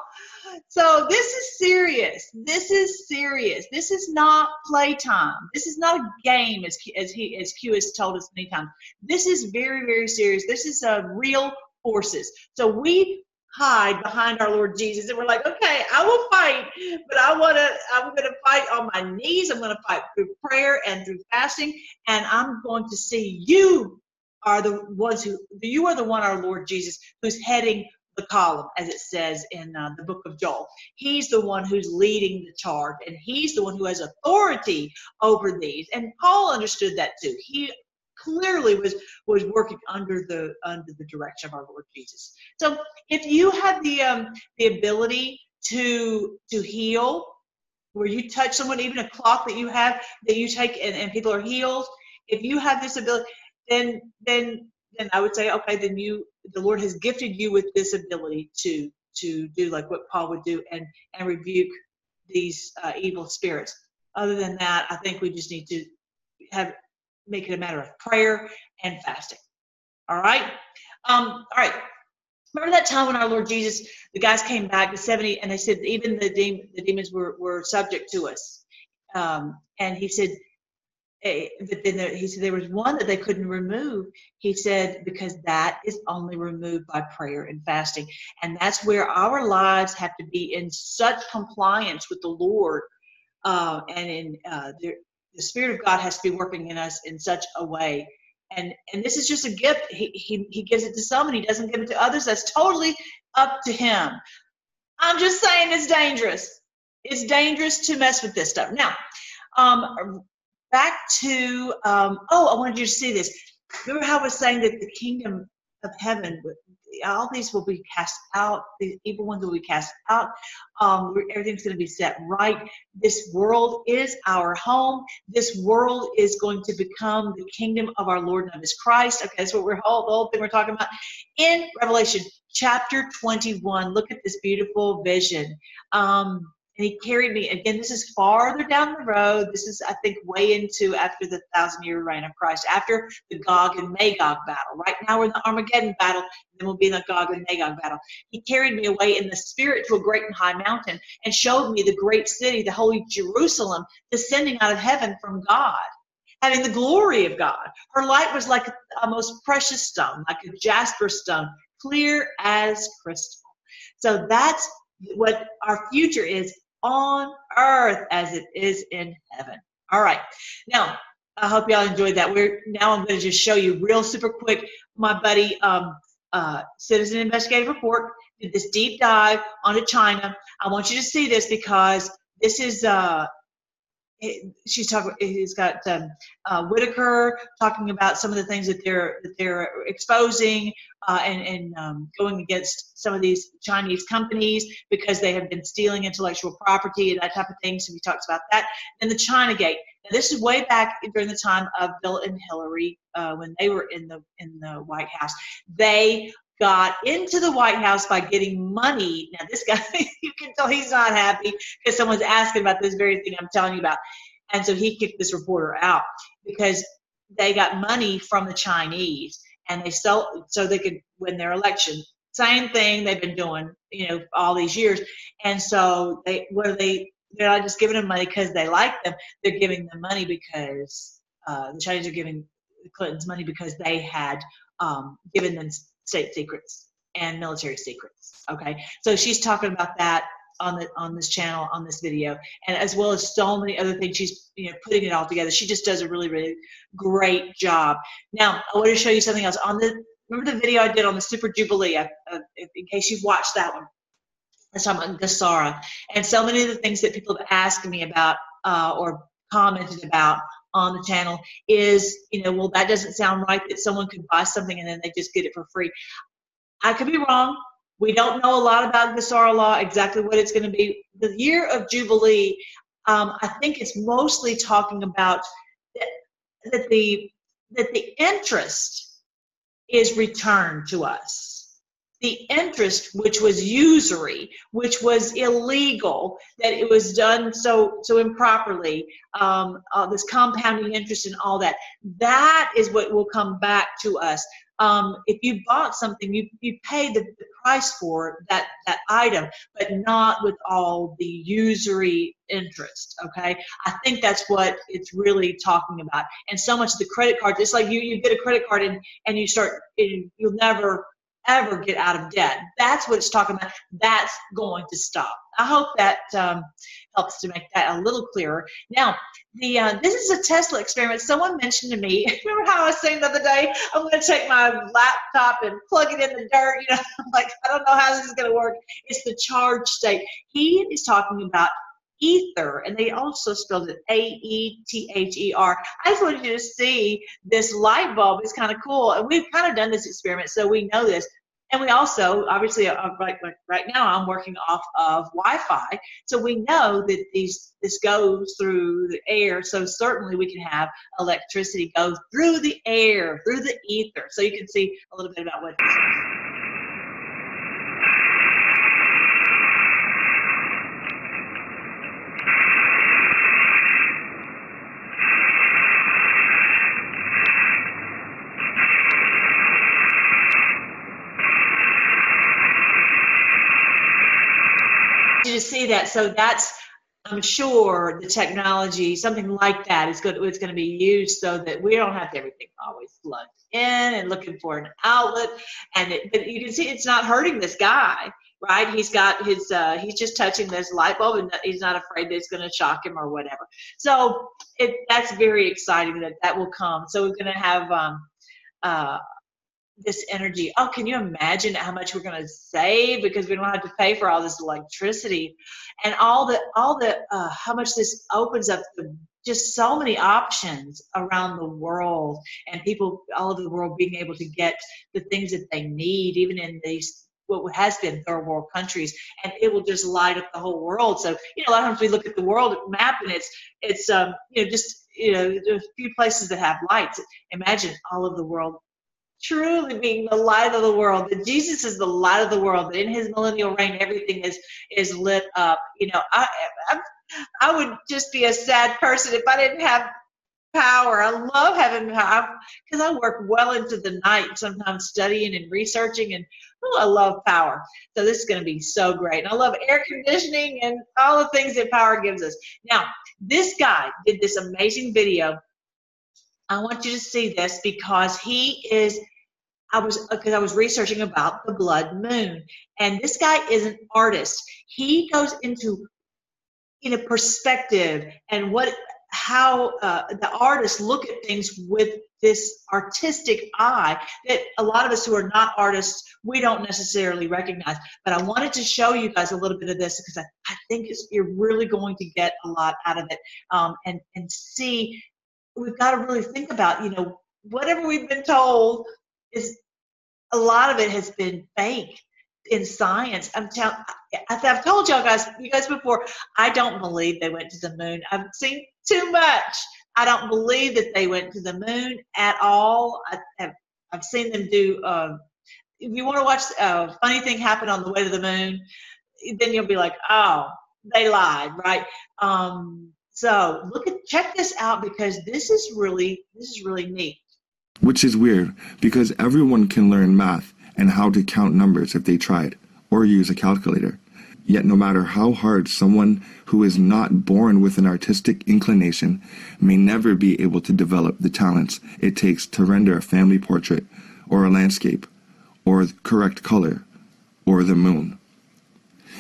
So this is serious. This is serious. This is not playtime. This is not a game, as as he as Q has told us many times. This is very very serious. This is a real forces. So we hide behind our Lord Jesus. And we're like, okay, I will fight, but I want to, I'm going to fight on my knees. I'm going to fight through prayer and through fasting. And I'm going to see you are the ones who, you are the one, our Lord Jesus, who's heading the column, as it says in uh, the book of Joel. He's the one who's leading the charge, and he's the one who has authority over these. And Paul understood that too. He clearly was was working under the under the direction of our Lord Jesus. So if you have the um, the ability to to heal, where you touch someone, even a cloth that you have that you take and, and people are healed, if you have this ability, then then then I would say, okay, then you the Lord has gifted you with this ability to to do like what Paul would do and and rebuke these uh, evil spirits. Other than that, I think we just need to have make it a matter of prayer and fasting. All right? Um, all right. Remember that time when our Lord Jesus, the guys came back, the 70, and they said even the, de- the demons were, were subject to us. Um, and he said, but then there, he said there was one that they couldn't remove. He said, because that is only removed by prayer and fasting. And that's where our lives have to be in such compliance with the Lord uh, and in uh, there, the Spirit of God has to be working in us in such a way. And and this is just a gift. He, he, he gives it to some and he doesn't give it to others. That's totally up to him. I'm just saying it's dangerous. It's dangerous to mess with this stuff. Now, um, back to, um, oh, I wanted you to see this. Remember how I was saying that the kingdom of heaven all these will be cast out. The evil ones will be cast out. Um, everything's going to be set right. This world is our home. This world is going to become the kingdom of our Lord and of His Christ. Okay, that's what we're whole, the whole thing we're talking about in Revelation chapter 21. Look at this beautiful vision. Um, and he carried me again this is farther down the road. This is i think way into after the thousand year reign of christ after the gog and magog battle. Right now we're in the armageddon battle and then we'll be in the gog and magog battle. He carried me away in the spirit to a great and high mountain and showed me the great city the holy jerusalem descending out of heaven from god having the glory of god. Her light was like a most precious stone like a jasper stone clear as crystal. So that's what our future is on earth as it is in heaven. All right. Now, I hope y'all enjoyed that. We're now I'm going to just show you real super quick. My buddy, um, uh, Citizen Investigative Report, did this deep dive onto China. I want you to see this because this is uh, she's talking. He's got um, uh, Whitaker talking about some of the things that they're that they're exposing uh, and and um, going against some of these Chinese companies because they have been stealing intellectual property and that type of thing. So he talks about that. And the China Gate. Now this is way back during the time of Bill and Hillary uh, when they were in the in the White House. They got into the White House by getting money. Now, this guy, you can tell he's not happy because someone's asking about this very thing I'm telling you about. And so he kicked this reporter out because they got money from the Chinese and they sell so they could win their election. Same thing they've been doing, you know, all these years. And so they, what are they, they're not just giving them money because they like them. They're giving them money because uh, the Chinese are giving the Clintons money because they had um, given them state secrets and military secrets. Okay, so she's talking about that on the on this channel on this video, and as well as so many other things. She's you know putting it all together. She just does a really really great job. Now I want to show you something else on the. Remember the video I did on the Super Jubilee? uh, in case you've watched that one, I was talking about GESARA and so many of the things that people have asked me about uh, or commented about on the channel is, you know, well, that doesn't sound right that someone could buy something and then they just get it for free. I could be wrong. We don't know a lot about GESARA law, exactly what it's going to be. The year of Jubilee, um, I think it's mostly talking about that, that the that the interest is returned to us the interest, which was usury, which was illegal, that it was done so so improperly, um, uh, this compounding interest and all that, that is what will come back to us. Um, if you bought something, you, you paid the, the price for that, that item, but not with all the usury interest. Okay, I think that's what it's really talking about. And so much of the credit cards, it's like you you get a credit card and and you start, you'll never ever get out of debt. That's what it's talking about. That's going to stop. I hope that um, helps to make that a little clearer. Now, the uh, this is a Tesla experiment. Someone mentioned to me. Remember how I was saying the other day? I'm going to take my laptop and plug it in the dirt. You know, I'm like I don't know how this is going to work. It's the charge state. He is talking about ether, and they also spelled it A E T H E R. I just wanted you to see this light bulb. It's kind of cool, and we've kind of done this experiment, so we know this. And we also, obviously, uh, right, right now, I'm working off of Wi-Fi, so we know that these this goes through the air. So certainly, we can have electricity go through the air, through the ether. So you can see a little bit about what. You to see that. So that's, I'm sure the technology, something like that, is good. It's going to be used so that we don't have everything always plugged in and looking for an outlet. And it, but you can see it's not hurting this guy, right? He's got his, uh, he's just touching this light bulb, and he's not afraid that it's going to shock him or whatever. So it, that's very exciting that that will come. So we're going to have. Um, uh, this energy. Oh, can you imagine how much we're going to save because we don't have to pay for all this electricity? And all the all the uh, how much this opens up the, just so many options around the world and people all over the world being able to get the things that they need even in these what has been third world countries and it will just light up the whole world. So you know a lot of times we look at the world map and it's it's um you know just you know a few places that have lights. Imagine all of the world truly being the light of the world that jesus is the light of the world that in his millennial reign everything is is lit up. You know i i, I would just be a sad person if i didn't have power. I love having power. Because i work well into the night sometimes studying and researching and oh i love power. So this is going to be so great. And i love air conditioning and all the things that power gives us. Now this guy did this amazing video. I want you to see this because he is I was because I was researching about the blood moon, and this guy is an artist. He goes into in a perspective and what how uh, the artists look at things with this artistic eye that a lot of us who are not artists we don't necessarily recognize but i wanted to show you guys a little bit of this because i, I think you're really going to get a lot out of it um, and and see we've got to really think about you know whatever we've been told is a lot of it has been fake in science. I'm telling. I've told y'all guys, you guys before. I don't believe they went to the moon. I've seen too much. I don't believe that they went to the moon at all. I, have I've seen them do. Uh, if you want to watch a funny thing happen on the way to the moon, then you'll be like, oh, they lied, right? Um, so look at check this out because this is really this is really neat. Which is weird because everyone can learn math and how to count numbers if they tried, or use a calculator. Yet, no matter how hard someone who is not born with an artistic inclination may never be able to develop the talents it takes to render a family portrait, or a landscape, or correct color, or the moon.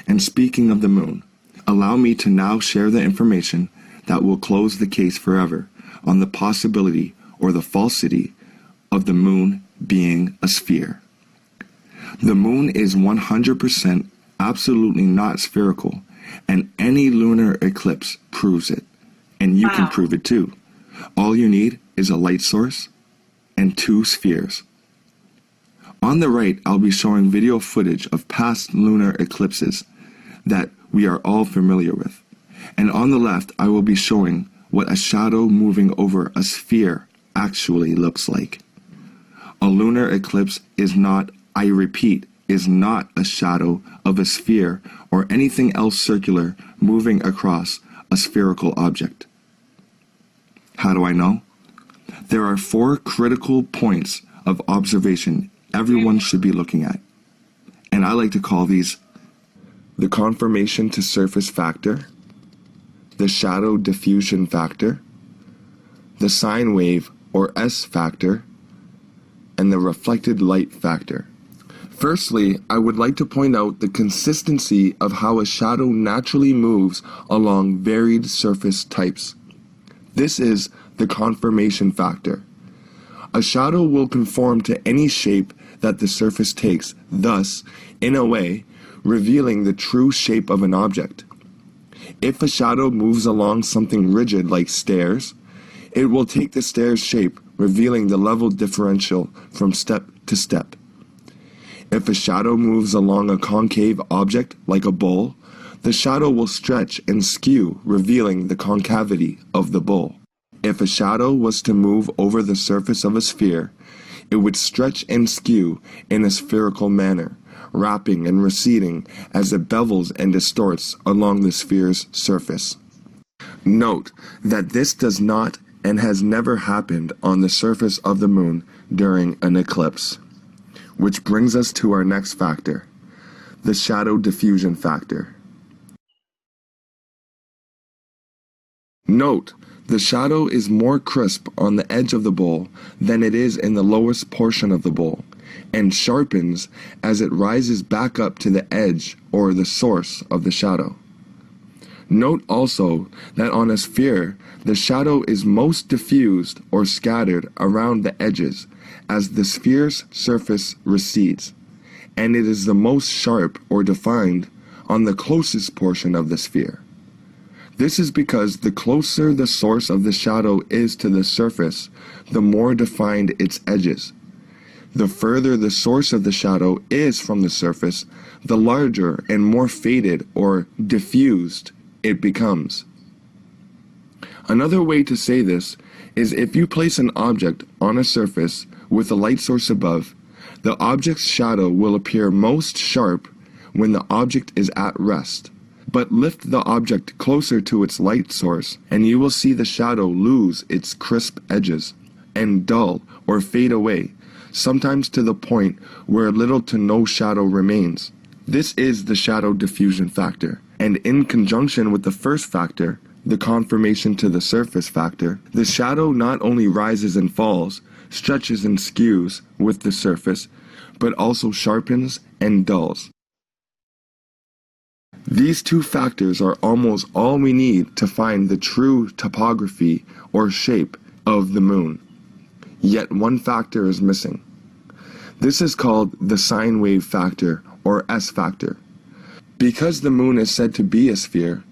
And speaking of the moon, allow me to now share the information that will close the case forever on the possibility or the falsity of the moon being a sphere. The moon is 100% absolutely not spherical, and any lunar eclipse proves it. And you wow. can prove it too. All you need is a light source and two spheres. On the right, I'll be showing video footage of past lunar eclipses that we are all familiar with. And on the left, I will be showing what a shadow moving over a sphere actually looks like. A lunar eclipse is not I repeat, is not a shadow of a sphere or anything else circular moving across a spherical object. How do I know? There are four critical points of observation everyone should be looking at. And I like to call these the conformation to surface factor, the shadow diffusion factor, the sine wave or S factor, and the reflected light factor. Firstly, I would like to point out the consistency of how a shadow naturally moves along varied surface types. This is the conformation factor. A shadow will conform to any shape that the surface takes, thus, in a way, revealing the true shape of an object. If a shadow moves along something rigid like stairs, it will take the stairs shape, revealing the level differential from step to step. If a shadow moves along a concave object, like a bowl, the shadow will stretch and skew, revealing the concavity of the bowl. If a shadow was to move over the surface of a sphere, it would stretch and skew in a spherical manner, wrapping and receding as it bevels and distorts along the sphere's surface. Note that this does not and has never happened on the surface of the moon during an eclipse. Which brings us to our next factor, the shadow diffusion factor. Note, the shadow is more crisp on the edge of the bowl than it is in the lowest portion of the bowl, and sharpens as it rises back up to the edge or the source of the shadow. Note also that on a sphere, the shadow is most diffused or scattered around the edges as the sphere's surface recedes, and it is the most sharp or defined on the closest portion of the sphere. This is because the closer the source of the shadow is to the surface, the more defined its edges. The further the source of the shadow is from the surface, the larger and more faded or diffused it becomes. Another way to say this is if you place an object on a surface with a light source above, the object's shadow will appear most sharp when the object is at rest. But lift the object closer to its light source, and you will see the shadow lose its crisp edges and dull or fade away, sometimes to the point where little to no shadow remains. This is the shadow diffusion factor, and in conjunction with the first factor, the conformation to the surface factor, the shadow not only rises and falls, stretches and skews with the surface, but also sharpens and dulls. These two factors are almost all we need to find the true topography or shape of the moon. yet one factor is missing. This is called the sine wave factor or S factor. Because the moon is said to be a sphere,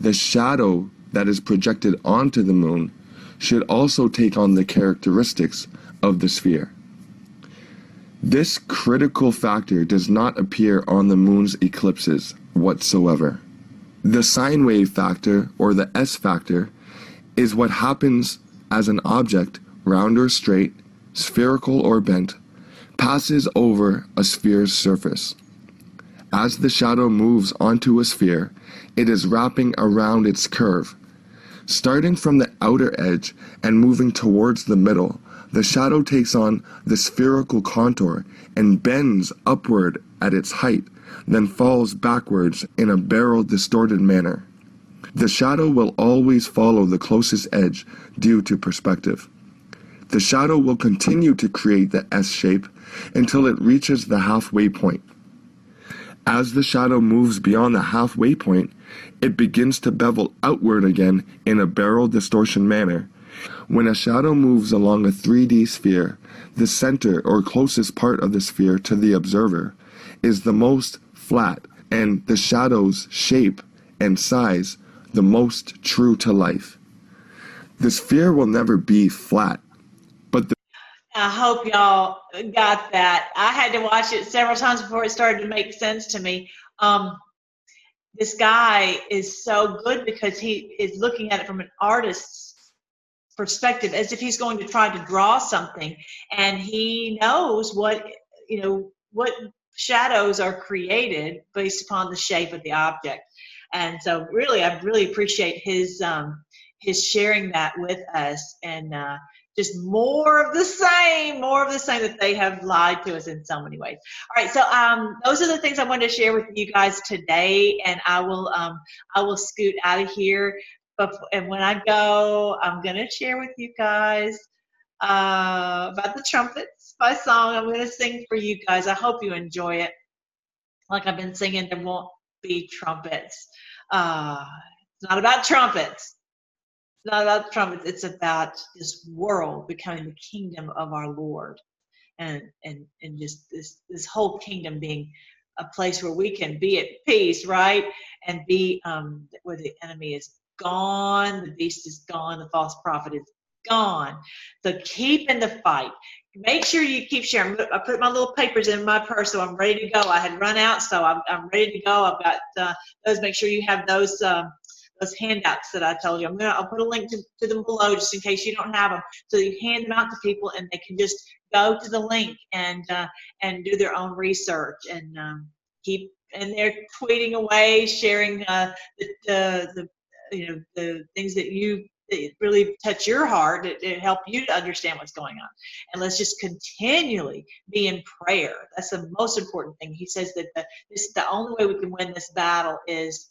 the shadow that is projected onto the moon should also take on the characteristics of the sphere. This critical factor does not appear on the moon's eclipses whatsoever. The sine wave factor, or the S factor, is what happens as an object, round or straight, spherical or bent, passes over a sphere's surface. As the shadow moves onto a sphere, it is wrapping around its curve. Starting from the outer edge and moving towards the middle, the shadow takes on the spherical contour and bends upward at its height, then falls backwards in a barrel distorted manner. The shadow will always follow the closest edge due to perspective. The shadow will continue to create the S shape until it reaches the halfway point. As the shadow moves beyond the halfway point, it begins to bevel outward again in a barrel distortion manner. When a shadow moves along a 3D sphere, the center or closest part of the sphere to the observer is the most flat, and the shadow's shape and size the most true to life. The sphere will never be flat, but the I hope y'all got that. I had to watch it several times before it started to make sense to me. Um, this guy is so good because he is looking at it from an artist's perspective, as if he's going to try to draw something, and he knows what you know what shadows are created based upon the shape of the object. And so, really, I really appreciate his um, his sharing that with us, and uh, just more of the same, more of the same that they have lied to us in so many ways. All right, so um, those are the things I wanted to share with you guys today, and I will um, I will scoot out of here. But and when I go, I'm gonna share with you guys uh, about the trumpets by song. I'm gonna sing for you guys. I hope you enjoy it. Like I've been singing, there won't be trumpets. Uh, it's not about trumpets. Not about trumpets. It's about this world becoming the kingdom of our Lord, and and and just this this whole kingdom being a place where we can be at peace, right? And be um, where the enemy is gone, the beast is gone, the false prophet is gone. So keep in the fight make sure you keep sharing. I put my little papers in my purse, so I'm ready to go. I had run out, so I'm, I'm ready to go. I've got uh, those. Make sure you have those um, those handouts that I told you. I'm gonna I'll put a link to, to them below just in case you don't have them, so you hand them out to people and they can just go to the link and uh, and do their own research and um, keep and they're tweeting away, sharing uh, the, the the you know the things that you that really touch your heart to, to help you to understand what's going on. And let's just continually be in prayer. That's the most important thing. He says that the, this the only way we can win this battle is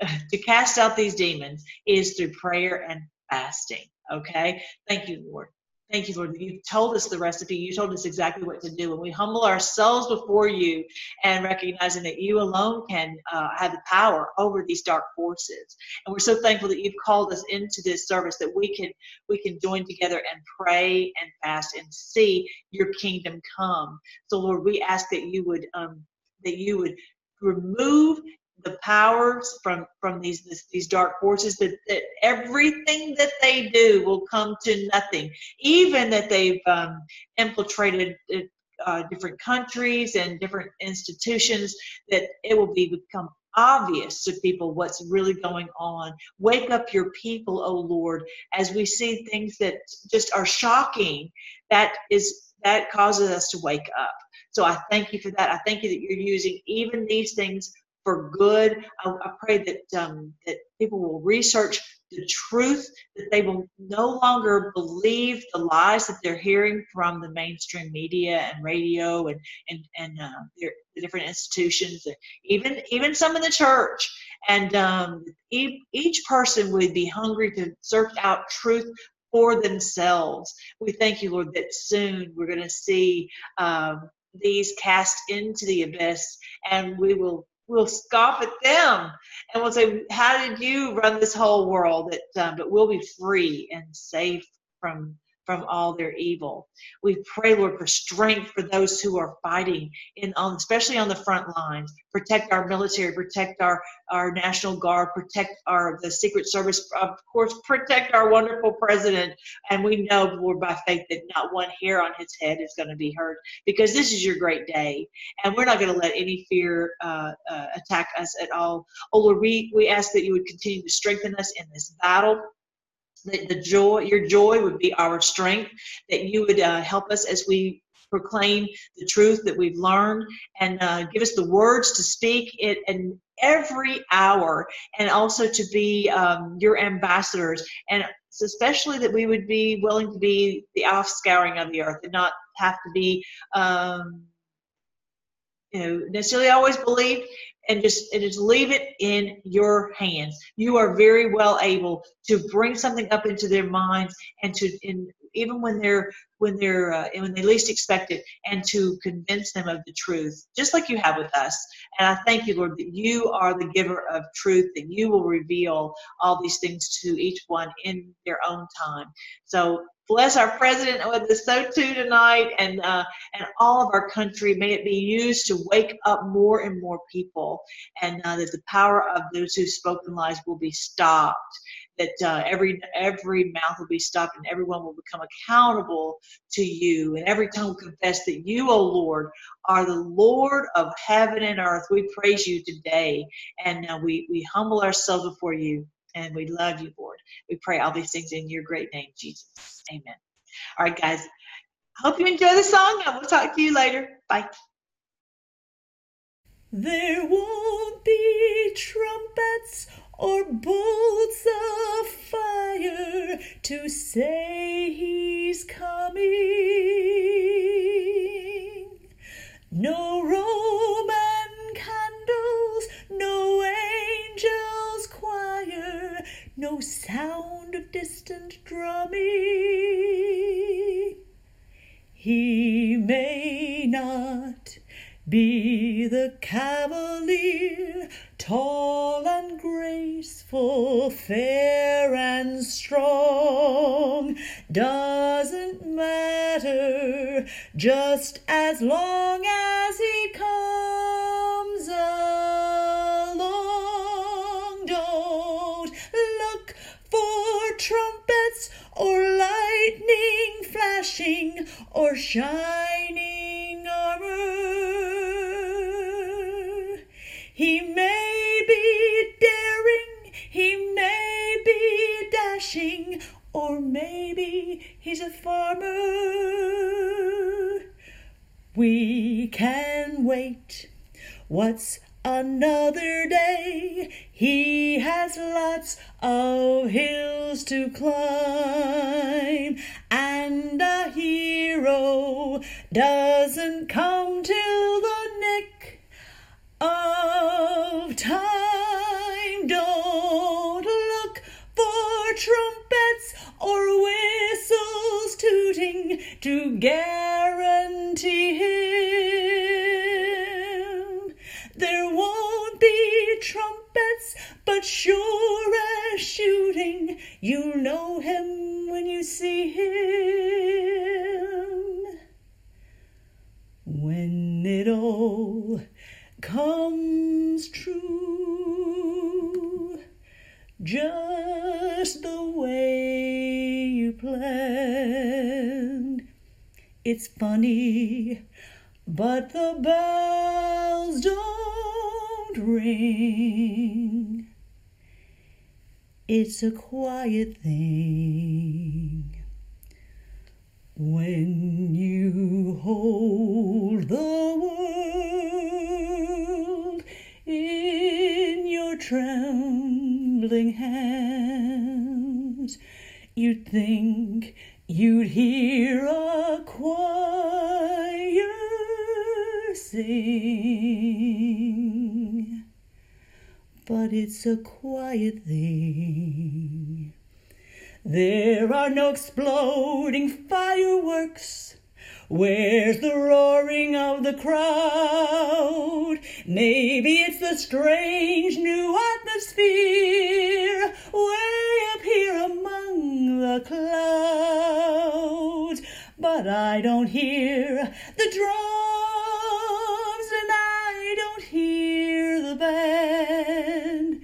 to cast out these demons is through prayer and fasting. Okay. Thank you, Lord. Thank you, Lord, you've told us the recipe. You told us exactly what to do. And we humble ourselves before you and recognizing that you alone can uh, have the power over these dark forces. And we're so thankful that you've called us into this service that we can we can join together and pray and fast and see your kingdom come. So Lord, we ask that you would um, that you would remove the powers from from these this, these dark forces that, that everything that they do will come to nothing. Even that they've um, infiltrated uh, different countries and different institutions that it will be become obvious to people what's really going on. Wake up your people o lord as we see things that just are shocking that is that causes us to wake up. So i thank you for that. I thank you that you're using even these things for good. I, I pray that um, that people will research the truth, that they will no longer believe the lies that they're hearing from the mainstream media and radio and and and uh, the different institutions, even even some in the church. And um, e- each person would be hungry to search out truth for themselves. We thank you, Lord, that soon we're going to see um, these cast into the abyss, and we will we'll scoff at them and we'll say, "How did you run this whole world?" That, um, but we'll be free and safe from from all their evil. We pray, Lord, for strength for those who are fighting, in especially on the front lines. Protect our military, protect our, our National Guard, protect our the Secret Service, of course, protect our wonderful president. And we know, Lord, by faith, that not one hair on his head is going to be hurt because this is your great day, and we're not going to let any fear uh, uh, attack us at all. Oh Lord, we we ask that you would continue to strengthen us in this battle that the joy, your joy would be our strength, that you would uh, help us as we proclaim the truth that we've learned and uh, give us the words to speak it in every hour and also to be um, your ambassadors and especially that we would be willing to be the offscouring of the earth and not have to be um, you know necessarily always believed and just and just leave it in your hands. You are very well able to bring something up into their minds and to even when they're when they're uh, when they least expect it and to convince them of the truth just like you have with us. And i thank you lord that you are the giver of truth that you will reveal all these things to each one in their own time. So bless our president with the SOTU tonight and uh, and all of our country. May it be used to wake up more and more people and uh, that the power of those who've spoken lies will be stopped that uh, every every mouth will be stopped and everyone will become accountable to you and every tongue will confess that you o lord are the lord of heaven and earth we praise you today and uh, we we humble ourselves before you and we love you lord we pray all these things in your great name jesus Amen. All right, guys. Hope you enjoy the song, and we'll talk to you later. Bye. There won't be trumpets or bolts of fire to say he's coming. No Roman candles, no angels' choir, no sound of distant drumming. He may not be the cavalier, tall and graceful, fair and strong. Doesn't matter, just as long as he comes along. Don't look for trumpets or lightning flashing or shining armor. He may be daring, he may be dashing, or maybe he's a farmer. We can wait. What's another day? He has lots of hills to climb, and a hero doesn't come It's a quiet thing when you hold the world in your trembling hands. You'd think you'd hear a choir sing, but it's a quiet exploding fireworks. Where's the roaring of the crowd? Maybe it's the strange new atmosphere way up here among the clouds. but I don't hear the drums and I don't hear the band.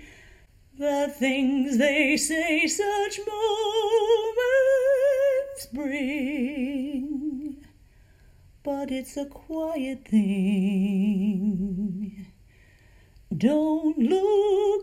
The things they say such moments bring, but it's a quiet thing. Don't look